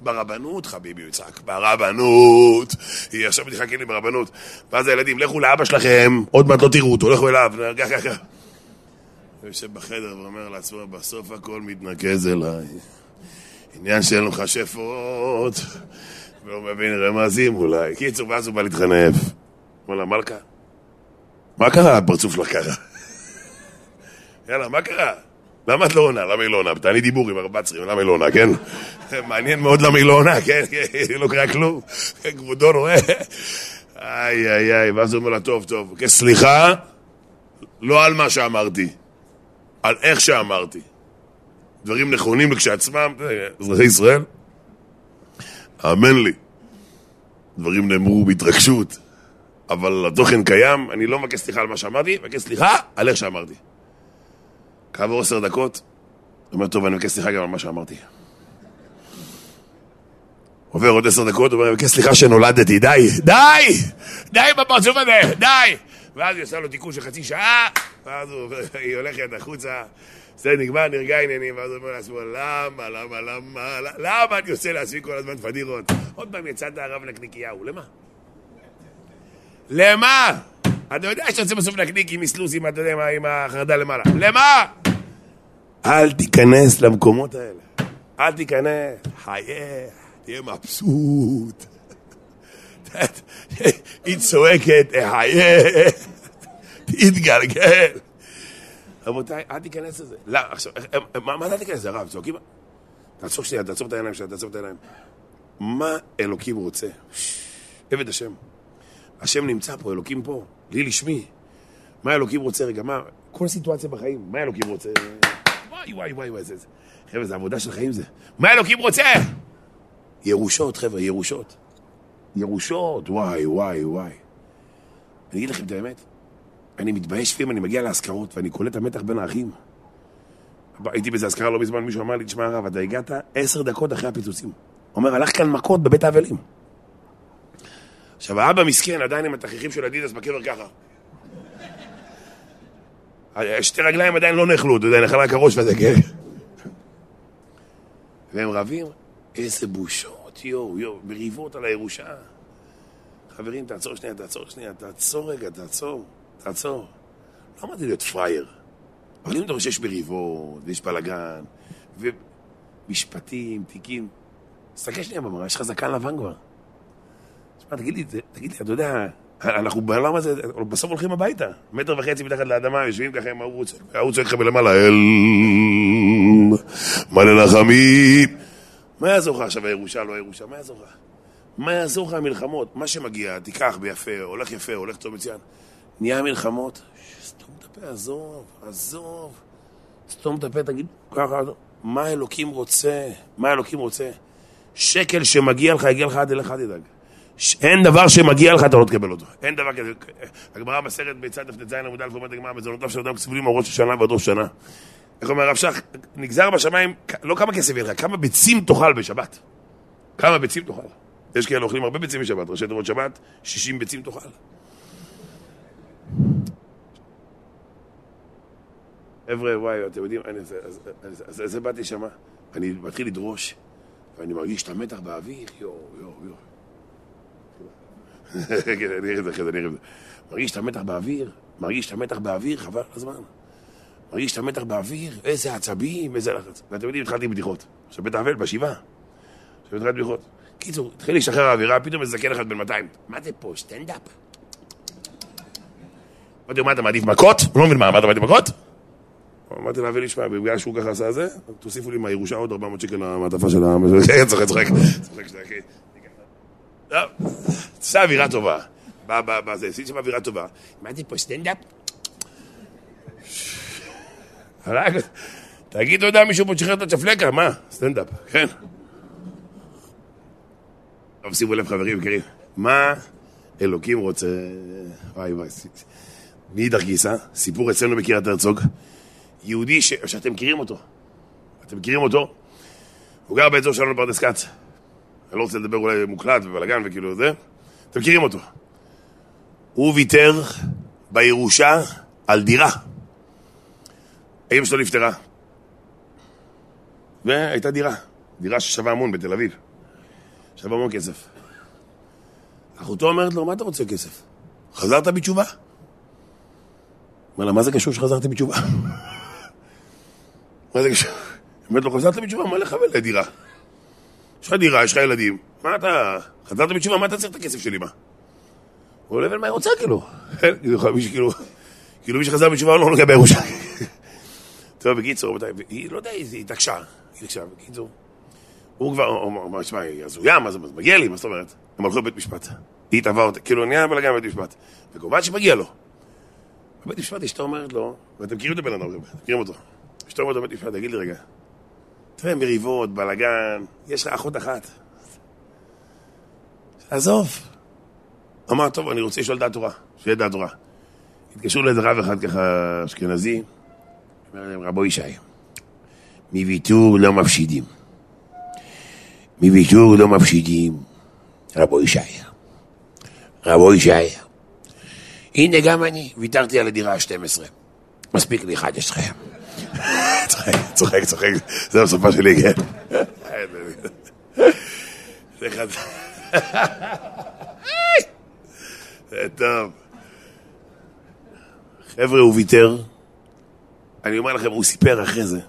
ברבנות, חביבי, הוא יצעק, ברבנות. היא עכשיו מתחכה לי ברבנות. ואז הילדים, לכו לאבא שלכם, עוד מעט לא תראו אותו, לכו אליו, ככה, *laughs* ככה. הוא יושב בחדר ואומר לעצמו, בסוף הכל מתנקז אליי. עניין שאין לו מכשפות, ולא מבין רמזים אולי. קיצור, ואז הוא בא להתחנף. אומר לה, מלכה, מה קרה הפרצוף שלך ככה? יאללה, מה קרה? למה את לא עונה? למה היא לא עונה? תעני דיבור עם הרב בצרי, למה היא לא עונה, כן? מעניין מאוד למה היא לא עונה, כן? לא קרה כלום. כבודו רואה. איי, איי, איי, ואז הוא אומר לה, טוב, טוב, סליחה, לא על מה שאמרתי, על איך שאמרתי. דברים נכונים כשעצמם, אזרחי ישראל, האמן לי, דברים נאמרו בהתרגשות, אבל התוכן קיים, אני לא מבקש סליחה על מה שאמרתי, מבקש סליחה על איך שאמרתי. כעבור עשר דקות, הוא אומר, טוב, אני מבקש סליחה גם על מה שאמרתי. עובר עוד עשר דקות, הוא אומר, אני מבקש סליחה שנולדתי, די, די, די בפרצוף הזה, די. ואז היא עושה לו תיקון של חצי שעה, ואז *laughs* היא הולכת החוצה, זה נגמר, נרגע עניינים, ואז הוא אומר לעצמו, למה, למה, למה, למה אני עושה לעצמי כל הזמן פדירות? עוד פעם יצאת הרב נקניקיהו, למה? למה? אתה יודע שאתה יוצא בסוף נקניק עם אסלוס, עם, אתה יודע, עם החרדה למעלה. למה? אל תיכנס למקומות האלה. אל תיכנס. חייך, תהיה מבסוט. היא צועקת, חייך, תתגלגל. רבותיי, אל תיכנס לזה. לא, עכשיו, מה זה תיכנס לזה, הרב? צועקים? תעצור שנייה, תעצור את העיניים שלך, תעצור את העיניים. מה אלוקים רוצה? עבד השם. השם נמצא פה, אלוקים פה, לי לשמי. מה אלוקים רוצה? רגע, מה? כל סיטואציה בחיים, מה אלוקים רוצה? וואי, וואי, וואי, וואי, זה, זה. חבר'ה, זה עבודה של חיים זה. מה אלוקים רוצה? ירושות, חבר'ה, ירושות. ירושות, וואי, וואי, וואי. אני אגיד לכם את האמת, אני מתבייש לפעמים, אני מגיע להשכרות ואני קולט את המתח בין האחים. הייתי באיזה אזכרה לא מזמן, מישהו אמר לי, תשמע הרב, אתה הגעת עשר דקות אחרי הפיצוצים. אומר, הלך כאן מכות בבית האבלים. עכשיו, האבא מסכן, עדיין עם התכריכים של אדידס בקבר ככה. שתי רגליים עדיין לא נאכלו, אתה יודע, נאכל רק הראש וזה, כן? והם רבים, איזה בושות, יואו, יואו, מריבות על הירושה. חברים, תעצור שנייה, תעצור שנייה, תעצור רגע, תעצור, תעצור. לא אמרתי להיות פראייר, אבל אם אתה רואה שיש מריבות, ויש בלאגן, ומשפטים, תיקים, תסתכל שנייה במראה, יש לך זקן לבן כבר. תשמע, תגיד לי, תגיד לי, אתה יודע, אנחנו בעולם הזה, בסוף הולכים הביתה. מטר וחצי מתחת לאדמה, יושבים ככה עם ההוא צועק, ההוא צועק לך מלמעלה, אל... מלא לחמים. מה יעזור לך עכשיו הירושה, לא הירושה? מה יעזור לך? מה יעזור לך המלחמות? מה שמגיע, תיקח ביפה, הולך יפה, הולך טוב מצוין. נהיה מלחמות, סתום את הפה, עזוב, עזוב. סתום את הפה, תגיד, ככה, מה אלוקים רוצה? מה אלוקים רוצה? שקל שמגיע לך, יגיע לך עד אליך, אל תדאג. אין דבר שמגיע לך, אתה לא תקבל אותו. אין דבר כזה. הגמרא בסרט בצד ט"ז עמוד א' אומרת הגמרא, מזונותיו של אדם כסבולים על ראש השנה ועד ראש שנה. איך אומר הרב שך, נגזר בשמיים, לא כמה כסף יהיה לך, כמה ביצים תאכל בשבת. כמה ביצים תאכל. יש כאלה אוכלים הרבה ביצים בשבת, ראשי תיבות שבת, 60 ביצים תאכל. חבר'ה, וואי, אתם יודעים, אני, אז, אז, אז, אז, אז באתי שמה, אני מתחיל לדרוש, ואני מרגיש את המתח באוויר, יואו, יואו, יואו. *laughs* כן, אני אראה את זה אחרי זה, אני אראה את זה. מרגיש את המתח באוויר, מרגיש את המתח באוויר, חבל הזמן. מרגיש את המתח באוויר, איזה עצבים, איזה לחץ. ואתם יודעים, התחלתי עם בדיחות. עכשיו בית האבל, בשבעה. עכשיו התחלתי בדיחות. קיצור, התחיל להשתחרר האווירה, פתאום איזה זקן אחד בן 200. מה זה פה, סטנדאפ? אמרתי מה אתה מעדיף מכות? הוא לא מבין מה, מה אתה מעדיף מכות? אמרתי לו, אבי לשמע, בגלל שהוא ככה עשה זה, תוסיפו לי מהירושה עוד 400 שקל למעטפה של ה... כן, *laughs* צוחק, צוחק. צוחק, צוחק. טוב, עושה אווירה טובה. בזה, עשיתי שם אווירה טובה. זה פה, סטנדאפ? תגיד תודה, מישהו פה שחרר את הצ'פלקה, מה? סטנדאפ, כן. טוב, שימו לב, חברים יקרים. מה אלוקים רוצה... וואי וואי. מאידך גיסא, סיפור אצלנו בקריית הרצוג. יהודי ש... שאתם מכירים אותו. אתם מכירים אותו? הוא גר באזור שלנו בפרדס כץ. אני לא רוצה לדבר אולי מוקלט ובלאגן וכאילו זה. אתם מכירים אותו. הוא ויתר בירושה על דירה. האמא שלו נפטרה. והייתה דירה. דירה ששווה המון בתל אביב. שווה המון כסף. אחותו אומרת לו, מה אתה רוצה כסף? חזרת בתשובה? אומר לה, מה זה קשור שחזרתי בתשובה? מה זה? אומרת לו, חזרת בתשובה, מה לך ולדירה? יש לך דירה, יש לך ילדים, מה אתה... חזרת בתשובה, מה אתה צריך את הכסף שלי, מה? הוא עולה מה היא רוצה, כאילו. כאילו, כאילו מי שחזר בתשובה לא נוגע בירושה. טוב, בקיצור, היא לא יודע, היא התעקשה, היא התעקשה, בקיצור. הוא כבר, אמר, שמע, היא הזויה, מה זה מגיע לי, מה זאת אומרת? הם הלכו לבית משפט. היא תבעה אותה, כאילו נהיה בלגן בבית משפט. וכמובן שמגיע לו. בבית משפט אשתו אומרת לו, ואתם מכירים את הבן אדם, מכירים אותו. אשתו אומרת לו בבית משפט, תגיד לי רגע, תראה, מריבות, בלגן, יש לך אחות אחת. עזוב. אמר, טוב, אני רוצה לשאול דעת תורה, שיהיה דעת תורה. התקשרו לאיזה רב אחד ככה אשכנזי, אומר להם, רבו ישי, מוויתור לא מפשידים. מוויתור לא מפשידים, רבו ישי. רבו ישי. הנה גם אני, ויתרתי על הדירה ה-12. מספיק לי 11. *laughs* צוחק, צוחק, צוחק, זה השפה שלי, כן. זה טוב. חבר'ה, הוא ויתר. אני אומר לכם, הוא סיפר אחרי זה.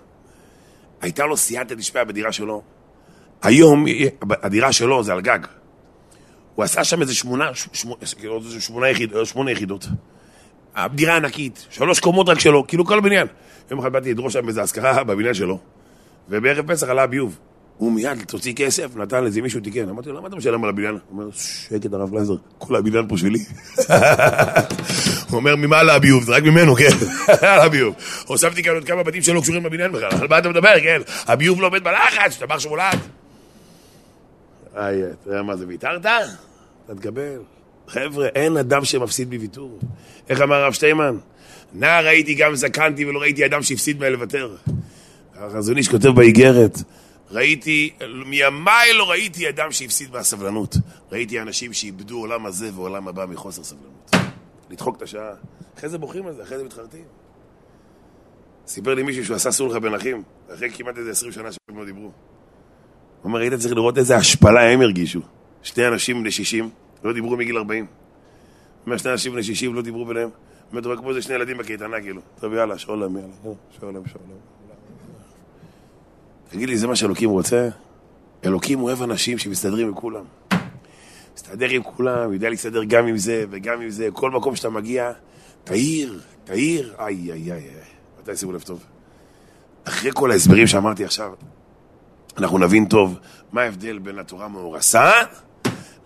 הייתה לו סייעתא דשמיא בדירה שלו. היום, הדירה שלו זה על גג. הוא עשה שם איזה שמונה, כאילו, שמונה, יחיד, שמונה יחידות. הדירה ענקית, שלוש קומות רק שלו, כאילו כל הבניין. יום אחד באתי לדרוש שם איזה השכרה בבניין שלו, ובערב פסח עלה הביוב. הוא מיד, תוציא כסף, נתן לזה מישהו תיקן. אמרתי לו, למה אתה משלם על הבניין? הוא אומר, שקט הרב גלייזר, כל הבניין פה שלי. *laughs* הוא אומר, ממה על הביוב? זה רק ממנו, כן, *laughs* על הביוב. הוספתי כאן עוד כמה בתים שלא קשורים לבניין בכלל, על מה אתה מדבר, כן? הביוב לא עומד בלחץ, שאתה בר שמולד. איי, אתה יודע מה זה, ויתרת? אתה תקבל. חבר'ה, אין אדם שמפסיד בוויתור. איך אמר הרב שטיימן? נער הייתי גם זקנתי ולא ראיתי אדם שהפסיד מלוותר. החזון איש כותב באיגרת, ראיתי, מימיי לא ראיתי אדם שהפסיד מהסבלנות. ראיתי אנשים שאיבדו עולם הזה ועולם הבא מחוסר סבלנות. לדחוק את השעה. אחרי זה בוכים על זה, אחרי זה מתחרטים. סיפר לי מישהו שהוא עשה סולחה בין אחים, אחרי כמעט איזה עשרים שנה שהם לא דיברו. הוא אומר, היית צריך לראות איזה השפלה הם הרגישו. שני אנשים בני שישים, לא דיברו מגיל ארבעים. אומר, שני אנשים בני שישים לא דיברו ביניהם. אתה רואה כמו איזה שני ילדים בקייטנה, כאילו. טוב, יאללה, שולם, יאללה, שולם, שולם. תגיד לי, זה מה שאלוקים רוצה? אלוקים אוהב אנשים שמסתדרים עם כולם. מסתדר עם כולם, יודע להסתדר גם עם זה וגם עם זה. כל מקום שאתה מגיע, תעיר, תעיר. איי, איי, איי, מתי שימו לב טוב? אחרי כל ההסברים שאמרתי עכשיו, אנחנו נבין טוב מה ההבדל בין התורה מאורסה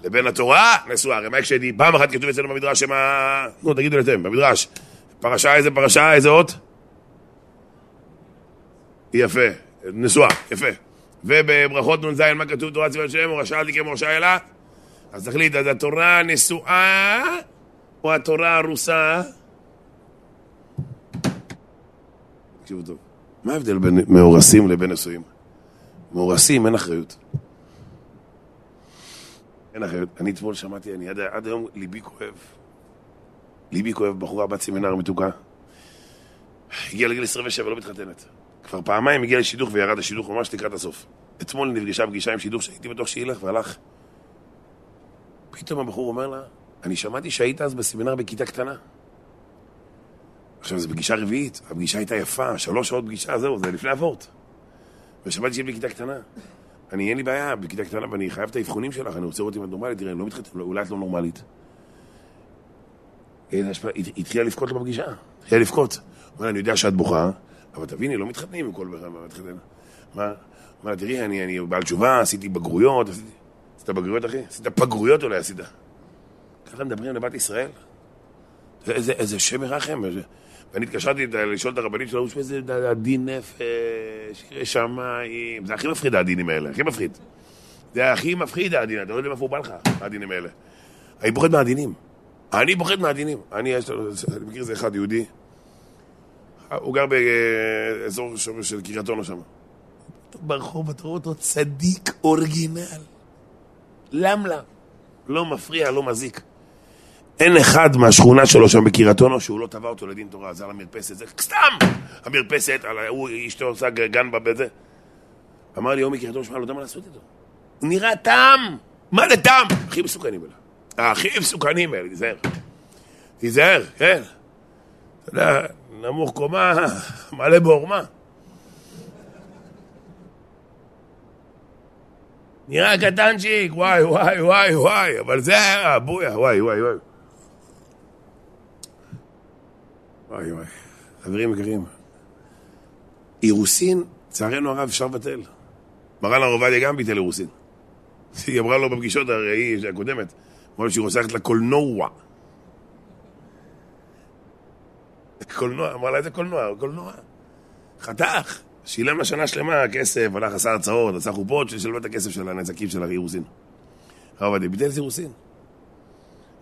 לבין התורה נשואה. הרי מה הקשתי? פעם אחת כתוב אצלנו במדרש שמה... נו, תגידו לי אתם, במדרש. פרשה, איזה פרשה, איזה אות? יפה. נשואה, יפה. ובברכות נ"ז, מה כתוב תורה צבא השם, ורשעתי כמורשע אלה? אז תחליט, אז התורה נשואה או התורה ארוסה? תקשיבו טוב. מה ההבדל בין מאורסים לבין נשואים? מאורסים אין אחריות. אין אחריות. אני אתמול שמעתי, אני עד, עד היום ליבי כואב. ליבי כואב, בחורה בת סמינר מתוקה. הגיעה לגיל 27, לא מתחתנת. כבר פעמיים הגיעה לשידוך וירד השידוך ממש לקראת הסוף. אתמול נפגשה פגישה עם שידוך שהייתי בטוח שילך והלך. פתאום הבחור אומר לה, אני שמעתי שהיית אז בסמינר בכיתה קטנה. עכשיו, זו פגישה רביעית, הפגישה הייתה יפה, שלוש שעות פגישה, זהו, זה לפני הוורט. ושמעתי שהיא בכיתה קטנה. אני, אין לי בעיה, בכיתה קטנה, ואני חייב את האבחונים שלך, אני רוצה לראות אם את נורמלית, תראה, אני לא מתחתן, אולי את לא נורמלית. היא התחילה לבכות לו בפגישה, התחילה לבכות. אומר, אני יודע שאת בוכה, אבל תביני, לא מתחתנים עם כל בכלל, מה מתחתן? אמר לה, תראי, אני, אני בעל תשובה, עשיתי בגרויות, עשיתי... עשית בגרויות, אחי? עשית פגרויות אולי עשית. ככה מדברים לבת ישראל? איזה, איזה שם מרחם. ואני התקשרתי לשאול את הרבנית שלו, יש איזה דין נפש, ירא שמיים. זה הכי מפחיד הדינים האלה, הכי מפחיד. זה הכי מפחיד הדין, אתה לא יודע מאיפה הוא בא לך, הדינים האלה. אני פוחד מהדינים. אני פוחד מהדינים. אני, יש לו, אני מכיר איזה אחד יהודי, הוא גר באזור של קריית אונו שם. ברחוב אתה רואה אותו צדיק אורגינל. למלה. לא מפריע, לא מזיק. אין אחד מהשכונה שלו שם בקריית אונו שהוא לא תבע אותו לדין תורה, עזר למרפסת, זה סתם! המרפסת, הוא אשתו עושה גן בזה. אמר לי יומי קריית אונו, שמע, לא יודע מה לעשות איתו. הוא נראה טעם! מה זה טעם? הכי מסוכנים האלה. הכי מסוכנים האלה, תיזהר. תיזהר, כן. אתה יודע, נמוך קומה, מלא בעורמה. נראה קטנצ'יק, וואי, וואי, וואי, וואי, אבל זה הבויה, וואי, וואי, וואי. וואי, וואי. חברים יקרים, אירוסין, לצערנו הרב, אפשר לבטל. מרן הרב עובדיה גם ביטל אירוסין. *laughs* היא אמרה לו בפגישות הראי הקודמת, אמרה לו שהיא רוצה ללכת לקולנוע. קולנוע, אמרה לה איזה קולנוע? קולנוע. חתך. שילם לה שנה שלמה כסף, הלך עשה הרצאות, עשה חופות, ששילם את הכסף של הנזקים של האירוסין. הרב עובדיה ביטל אירוסין.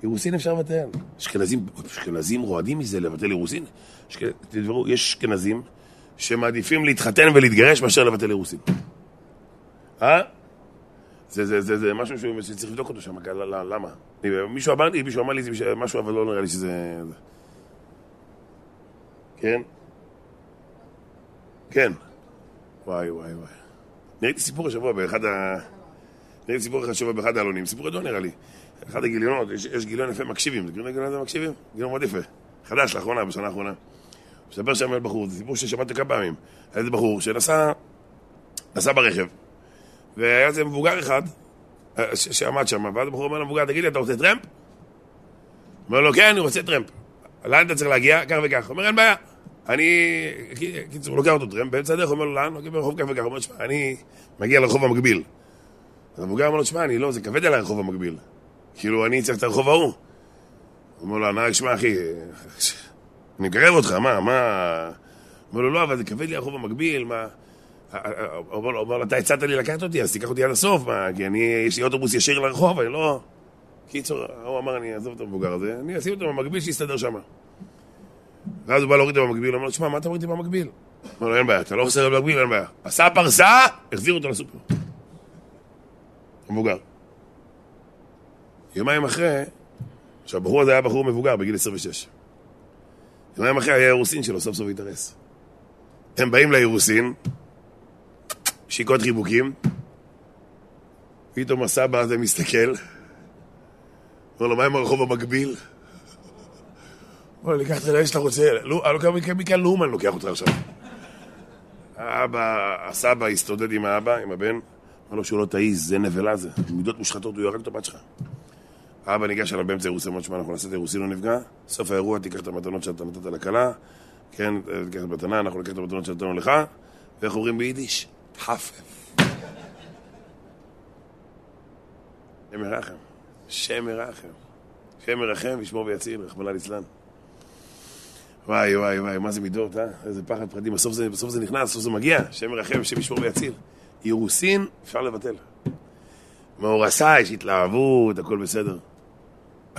אירוסין אפשר לבטל. אשכנזים, אשכנזים רועדים מזה לבטל אירוסין. תדברו, יש אשכנזים שמעדיפים להתחתן ולהתגרש מאשר לבטל אירוסין. אה? זה, זה, זה, זה משהו שצריך לבדוק אותו שם, למה? מישהו אמר לי, מישהו אמר לי משהו, אבל לא נראה לי שזה... כן? כן. וואי, וואי, וואי. נראיתי סיפור השבוע באחד ה... נראיתי סיפור השבוע באחד העלונים, סיפור גדול נראה לי. אחד הגיליונות, יש, יש גיליון יפה מקשיבים, זה גיליון הזה מקשיבים? גיליון מאוד יפה. חדש לאחרונה, בשנה האחרונה. מספר שם על בחור, זה סיפור ששמעתי כמה פעמים. היה איזה בחור שנסע, נסע ברכב, והיה איזה מבוגר אחד אה, שעמד שם, ואז הבחור אומר למבוגר, תגיד לי, אתה רוצה טרמפ? אומר לו, כן, אני רוצה טרמפ. לאן אתה צריך להגיע? כך וכך. אומר, אין בעיה. אני, קיצור, לוקח אותו טרמפ, באמצע הדרך אומר לו, לאן? לוקח ברחוב כך וכך. אומר, שמע, אני מגיע לרחוב המקביל. אז המבוגר אומר לו, שמע, אני לא, זה כבד על הרחוב המקביל. כאילו, אני צריך את הרחוב ההוא. הוא אומר לו, הנהג, שמע, אחי, אני מקרב אותך, מה, מה... אומר לו, לא, אבל זה כבד לי הרחוב המקביל, מה... הוא אומר לו, אתה הצעת לי לקחת אותי, אז תיקח אותי עד הסוף, מה, כי אני, יש לי אוטובוס ישיר לרחוב, אני לא... קיצור, הוא אמר, אני אעזוב את המבוגר הזה, אני אשים אותו במקביל שיסתדר שם. ואז הוא בא להוריד אותו במקביל, הוא אומר לו, שמע, מה אתה מוריד אותי במקביל? אומר לו, אין בעיה, אתה לא חוסר במקביל, אין בעיה. עשה פרסה, החזיר אותו לסופר. המבוגר. יומיים אחרי, שהבחור הזה היה בחור מבוגר בגיל 26. יומיים אחרי היה אירוסין שלו, סוף סוף התארס. הם באים לאירוסין, שיקות חיבוקים, פתאום הסבא הזה מסתכל, אומר לו, מה עם הרחוב המקביל? אומר לו, לקחת לאן שאתה רוצה, לא, לא מכאן לאומן לוקח אותך עכשיו. האבא, הסבא הסתודד עם האבא, עם הבן, אמר לו שהוא לא תעיז, זה נבלה זה, מידות מושחתות, הוא יורק את הבת שלך. האבא ניגש אליו באמצע אירוסין, אמר, שמע, אנחנו נעשה את האירוסין, לא נפגע. סוף האירוע, תיקח את המתנות שאתה נתת לכלה, כן, תיקח את המתנה, אנחנו ניקח את המתנות שנתנו לך, ואיך אומרים ביידיש? חפף. שם מרחם, שם מרחם. שם מרחם, ישמור ויציל, רחמנא ליצלן. וואי, וואי, וואי, מה זה מידות, אה? איזה פחד פחדים, בסוף זה, בסוף זה נכנס, בסוף זה מגיע, שם מרחם, שם ישמור ויציל. אירוסין, אפשר לבטל. מאורסה, יש התלהבות, הכל בסדר.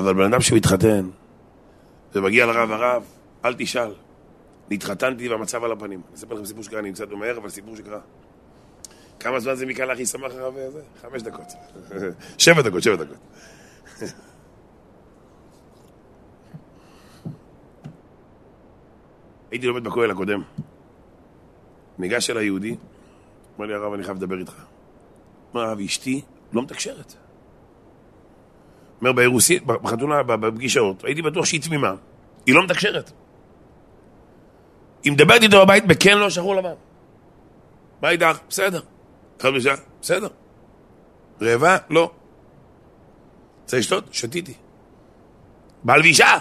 אבל בן אדם שמתחתן ומגיע לרב הרב, אל תשאל. נתחתנתי והמצב על הפנים. אני אספר לכם סיפור שקרה, אני קצת ממהר, אבל סיפור שקרה. כמה זמן זה מכאן לאחי שמח הרב הזה? חמש דקות. *laughs* שבע דקות, שבע דקות. *laughs* הייתי לומד בכולל הקודם. ניגש אל היהודי, אומר לי הרב, אני חייב לדבר איתך. אומר הרב, אשתי לא מתקשרת. אומר, באירוסית, בחתונה, בפגישות, הייתי בטוח שהיא תמימה. היא לא מתקשרת. היא מדברת איתו בבית בכן לא שחור לבן. מה איתך? בסדר. בשעה? בסדר. רעבה? לא. רוצה לשתות? שתיתי. בעל ואישה!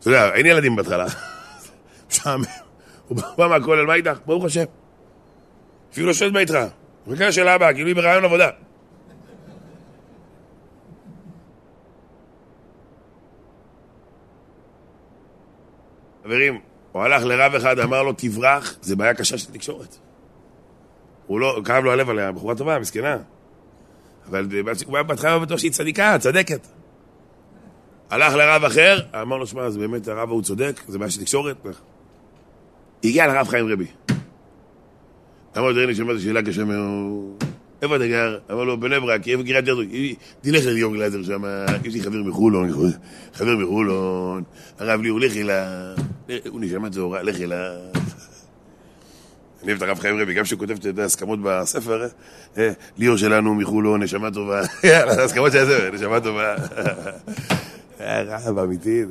אתה יודע, אין ילדים בהתחלה. *laughs* משעמם. הוא בא מהכולל, מה איתך? ברוך השם. אפילו לא שואל מה איתך. מחכה לשאלה הבאה, כאילו היא ברעיון עבודה. חברים, הוא הלך לרב אחד, אמר לו, תברח, זה בעיה קשה של תקשורת. הוא לא, כאב לו הלב עליה, בחורה טובה, מסכנה. אבל הוא היה בהתחלה בטוח שהיא צדיקה, צדקת. הלך לרב אחר, אמר לו, שמע, זה באמת הרב ההוא צודק, זה בעיה של תקשורת. הגיע לרב חיים רבי. אמר לו, תראה לי, שמעתי שאלה קשה מאוד. איפה אתה גר? אמר לו, בני ברק, איפה קריית גרדו? תלך לליאור גלזר שם, יש לי חבר מחולון, חבר מחולון, הרב ליאור, לכי לה... הוא נשמע צהורה, לכי לה... אני אוהב את הרב חיים רבי, גם כשהוא כותב את ההסכמות בספר, אה, ליאור שלנו מחולון, נשמה טובה. *laughs* יאללה, הסכמות של הספר, נשמה טובה. *laughs* רב אמיתי.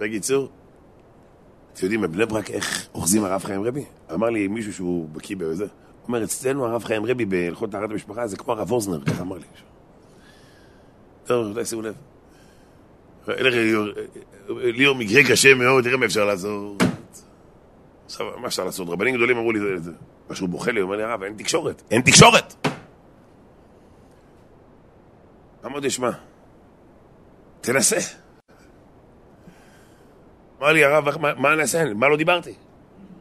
בקיצור, אתם יודעים בבני ברק איך אוחזים הרב חיים רבי? אמר לי מישהו שהוא בקיא בזה. אומר, אצלנו הרב חיים רבי בהלכות טהרת המשפחה זה כמו הרב אוזנר, ככה אמר לי. טוב, שימו לב. ליאור מקרה קשה מאוד, תראה מה אפשר לעשות. עכשיו, מה אפשר לעשות? רבנים גדולים אמרו לי, משהו בוכה לי, הוא אומר לי, הרב, אין תקשורת. אין תקשורת! אמרתי, שמע, תנסה. אמר לי הרב, מה אני אעשה? מה לא דיברתי?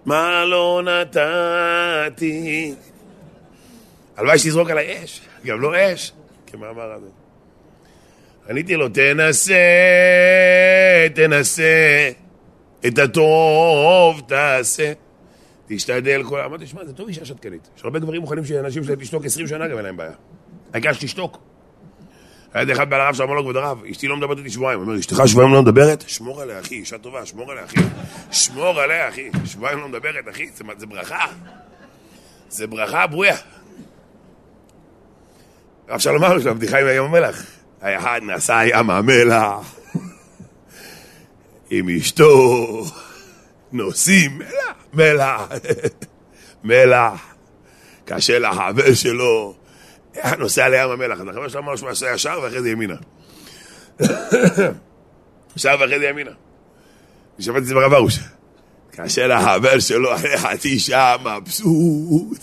מה לא נתתי? הלוואי שתזרוק עליי אש, גם לא אש, כמאמר הזה. עניתי לו, תנסה, תנסה, את הטוב תעשה, תשתדל כל... אמרתי, שמע, זה טוב אישה שתקנית. יש הרבה גברים מוכנים שאנשים שלהם תשתוק 20 שנה, גם אין להם בעיה. העיקר שתשתוק. היה אחד בעל הרב שאמר לו, כבוד הרב, אשתי לא מדברת איתי שבועיים. הוא אומר, אשתך שבועיים לא מדברת? שמור עליה, אחי, אישה טובה, שמור עליה, אחי. שמור עליה, אחי. שבועיים לא מדברת, אחי, זה, זה ברכה. זה ברכה ברויה. הרב שלום אמר לו, הבדיחה עם ים המלח. האחד נסע ים המלח עם אשתו, נוסעים מלח, מלח, מלח. קשה לחבר שלו. נוסע לים המלח, אז החבר שלו אמר שהוא עשה ישר ואחרי זה ימינה. ישר ואחרי זה ימינה. אני שמעתי את זה ברב ארוש. כאשר החבר שלו אחרי חצי שעה מבסוט,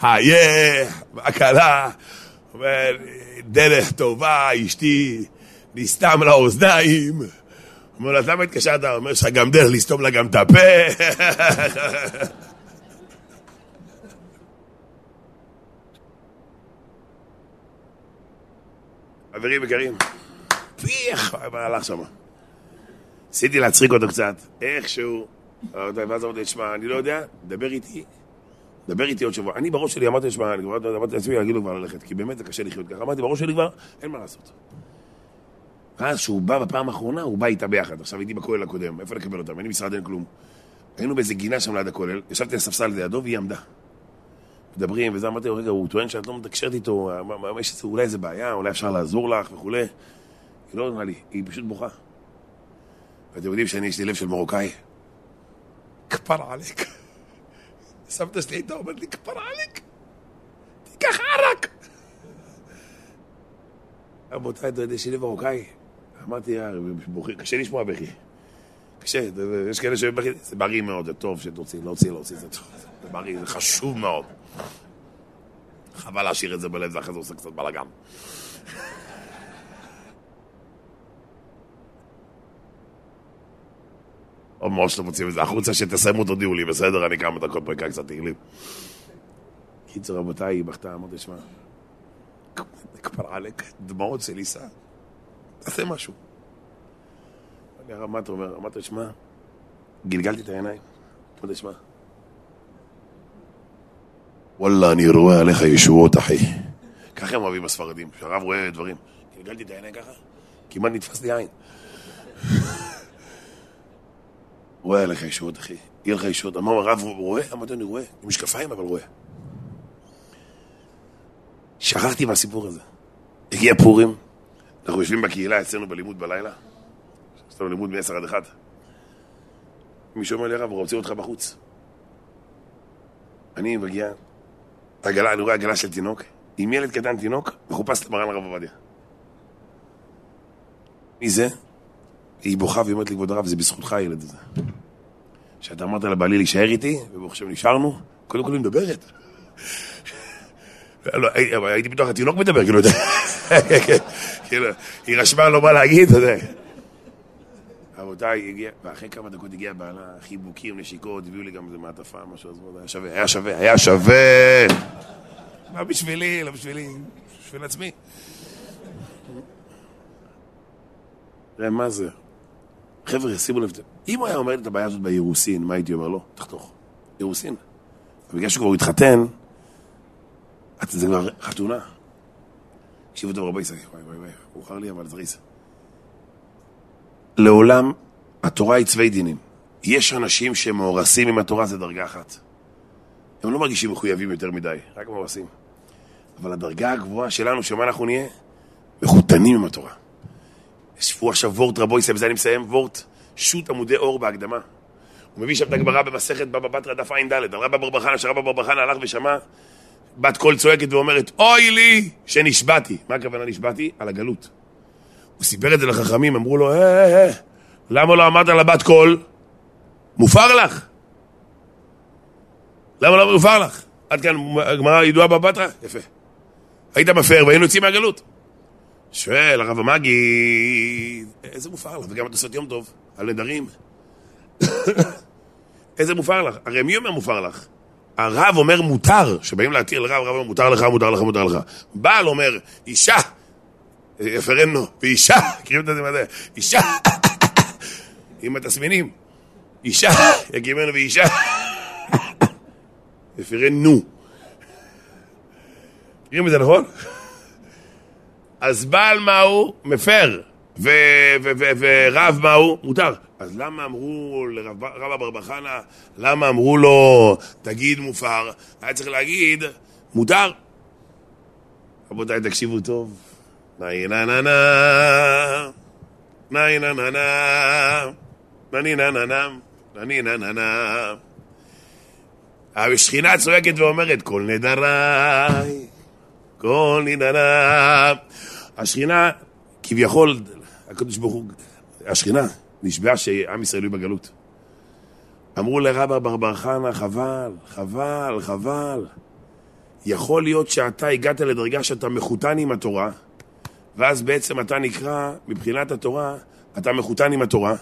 חייך, מה קרה? אומר, דרך טובה, אשתי, נסתם לאוזניים. אומר אז למה התקשרת? אומר, יש לך גם דרך לסתום לה גם את הפה. *laughs* חברים יקרים, פיח, הלך שם. ניסיתי להצחיק אותו קצת, איכשהו, ואז אמרתי, תשמע, אני לא יודע, דבר איתי, דבר איתי עוד שבוע. אני בראש שלי אמרתי, תשמע, אני כבר אמרתי לעצמי, להגיד לו כבר ללכת, כי באמת זה קשה לחיות ככה. אמרתי, בראש שלי כבר, אין מה לעשות. ואז כשהוא בא בפעם האחרונה, הוא בא איתה ביחד. עכשיו הייתי בכולל הקודם, איפה לקבל אותם? אין לי משרד, אין כלום. היינו באיזה גינה שם ליד הכולל, ישבתי על הספסל לידו והיא עמדה. מדברים, וזה אמרתי לו, רגע, הוא טוען שאת לא מתקשרת איתו, יש אולי איזה בעיה, אולי אפשר לעזור לך וכולי. היא לא עונה לי, היא פשוט בוכה. ואתם יודעים שאני, יש לי לב של מרוקאי. כפר עליק. סבתא שלי הייתה אומרת לי, כפר עליק, תיקח ערק. רבותיי, אתה יודע, יש לי לב מרוקאי. אמרתי, קשה לשמוע בכי. קשה, יש כאלה שבכי, זה בריא מאוד, זה טוב שתוציא, להוציא, להוציא, זה טוב. זה בריא, זה חשוב מאוד. חבל להשאיר את זה בלב, ואחרי זה עושה קצת בלאגן. או מאוד שאתם מוצאים את זה החוצה, שתסיימו, תודיעו לי, בסדר? אני כמה דקות פרקה קצת תהילים. קיצור, רבותיי, היא בכתה, אמרתי, שמע, כפר עלק, דמעות של עיסה, תעשה משהו. אני הרב, מה אתה אומר? אמרתי, שמע, גלגלתי את העיניים, אמרתי, שמע, וואלה, אני רואה עליך ישועות, אחי. ככה הם אוהבים הספרדים, שהרב רואה דברים. גלגלתי את העיניים ככה, כמעט נתפס לי עין. *laughs* רואה עליך ישועות, אחי. יהיה לך ישועות. אמר הרב, הוא רואה? אמרתי, אני רואה. עם משקפיים, אבל רואה. שכחתי מהסיפור הזה. הגיע פורים, אנחנו יושבים בקהילה אצלנו בלימוד בלילה. יש לנו לימוד מ-10 עד 1. מישהו אומר לי, הרב, הוא רוצה אותך בחוץ. אני מגיע, עגלה, אני רואה עגלה של תינוק, עם ילד קטן תינוק, מחופש למרן הרב עובדיה. מי זה? היא בוכה והיא אומרת לי, כבוד הרב, זה בזכותך הילד הזה. שאתה אמרת לבעלי להישאר איתי, וברוך השם נשארנו, קודם כל היא מדברת. *laughs* לא, הייתי בטוח, התינוק מדבר, כאילו, *laughs* כאילו, היא רשמה לו מה להגיד, אתה יודע. רבותיי, הגיע, ואחרי כמה דקות הגיע בעלה, חיבוקים, נשיקות, הביאו לי גם איזה מעטפה, משהו, אז היה שווה, היה שווה, היה שווה. לא בשבילי, לא בשבילי, בשביל עצמי. תראה, מה זה? חבר'ה, שימו לב, אם הוא היה אומר לי את הבעיה הזאת באירוסין, מה הייתי אומר לו? תחתוך. אירוסין. בגלל שכבר הוא התחתן, זה כבר חתונה. תקשיבו טוב רבי ישראל, וואי וואי וואי, מאוחר לי אבל זריז. לעולם התורה היא צווי דינים. יש אנשים שמאורסים עם התורה, זה דרגה אחת. הם לא מרגישים מחויבים יותר מדי, רק מאורסים. אבל הדרגה הגבוהה שלנו, שמה אנחנו נהיה? מחותנים עם התורה. ישבו עכשיו וורט רבו ישראל, בזה אני מסיים, וורט שו"ת עמודי אור בהקדמה. הוא מביא שם את הגמרא במסכת בבא בתרא דף ע"ד, על רבא בר חנא, שרבא בר חנא הלך ושמע, בת קול צועקת ואומרת, אוי לי שנשבעתי. מה הכוונה נשבעתי? על הגלות. הוא סיפר את זה לחכמים, אמרו לו, אה, אה, אה, למה לא אמרת לבת קול? מופר לך. למה לא מופר לך? עד כאן הגמרא ידועה בבטרה? יפה. היית מפר והיינו יוצאים מהגלות. שואל הרב המגיד, איזה מופר לך? וגם אתה עושה יום טוב, על נדרים. *coughs* איזה מופר לך? הרי מי אומר מופר לך? הרב אומר מותר, שבאים להתיר לרב, הרב אומר מותר לך, מותר לך, מותר לך. בעל אומר, אישה, יפרנו, ואישה, קריאים את זה, אישה, עם התסמינים, אישה, יגימנו ואישה, יפרנו. קריאים את זה נכון? אז בעל מהו? מפר. ורב מהו? מותר. אז למה אמרו לרב אבר בחנה, למה אמרו לו, תגיד מופר? היה צריך להגיד, מותר. רבותיי, תקשיבו טוב. נאי נה נה נה, נאי נה נה נה, נני נה נה נה, נני נה נה נה. השכינה צועקת ואומרת, כל נדריי, כל נדריי. השכינה, כביכול, הקדוש ברוך הוא, השכינה, נשבע שעם ישראל יהיו בגלות. אמרו לרבא בר בר חנה, חבל, חבל, חבל. יכול להיות שאתה הגעת לדרגה שאתה מחותן עם התורה, ואז בעצם אתה נקרא, מבחינת התורה, אתה מחותן עם התורה,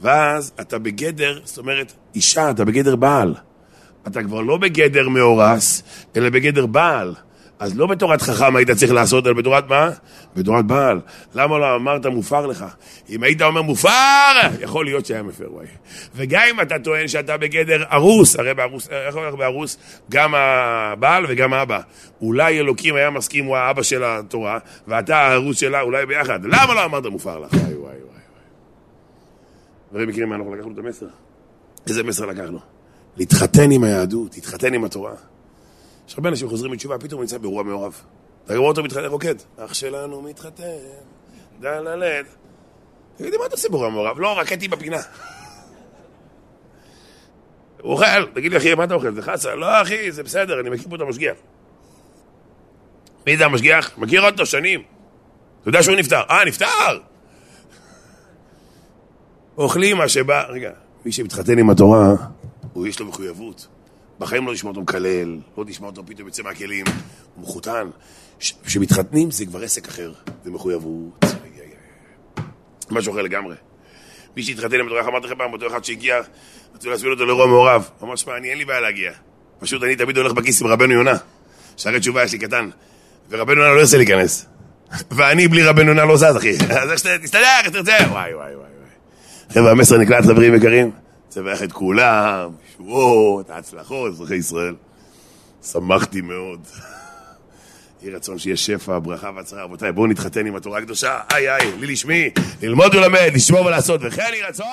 ואז אתה בגדר, זאת אומרת, אישה, אתה בגדר בעל. אתה כבר לא בגדר מאורס, אלא בגדר בעל. אז לא בתורת חכם היית צריך לעשות, אלא בתורת מה? בתורת בעל. למה לא אמרת מופר לך? אם היית אומר מופר, יכול להיות שהיה מפר, וואי. וגם אם אתה טוען שאתה בגדר ארוס, הרי בארוס, איך אומר בארוס? גם הבעל וגם האבא. אולי אלוקים היה מסכים, הוא האבא של התורה, ואתה הארוס שלה, אולי ביחד. למה לא אמרת מופר לך? וואי וואי וואי. דברים מכירים מה אנחנו לקחנו את המסר? איזה מסר לקחנו? להתחתן עם היהדות, להתחתן עם התורה. יש הרבה אנשים חוזרים בתשובה, פתאום נמצא באירוע מעורב. אתה רואה אותו מתחתן רוקד. אח שלנו מתחתן, דללד. תגידי, מה אתה עושה באירוע מעורב? לא, רקדתי בפינה. הוא אוכל, תגיד לי, אחי, מה אתה אוכל? זה חסה? לא, אחי, זה בסדר, אני מכיר פה את המשגיח. מי זה המשגיח? מכיר אותו שנים. אתה יודע שהוא נפטר. אה, נפטר! אוכלים מה שבא... רגע, מי שמתחתן עם התורה, הוא יש לו מחויבות. בחיים לא תשמע אותו מקלל, לא תשמע אותו פתאום יוצא מהכלים, הוא מחותן. כשמתחתנים זה כבר עסק אחר, זה מחויבות. משהו אחר לגמרי. מי שהתחתן עם התורה, אמרתי לכם פעם, אותו אחד שהגיע, רצו להסביר אותו לאירוע מעורב. הוא אמר, שמע, אני אין לי בעיה להגיע. פשוט אני תמיד הולך בכיס עם רבנו יונה. שערי תשובה יש לי קטן. ורבנו יונה לא ירצה להיכנס. *laughs* ואני בלי רבנו יונה לא זז, אחי. *laughs* אז איך שאתה תסתדר, איך תרצה. וואי, וואי, וואי. חבר'ה, המסר נקלט, חברים יקרים. צווח את כולם, ישועות, הצלחות, אזרחי ישראל. שמחתי מאוד. יהי רצון שיהיה שפע, ברכה והצהרה. רבותיי, בואו נתחתן עם התורה הקדושה. איי איי, לי לשמי, ללמוד ולמד, לשמור ולעשות, וכן יהי רצון.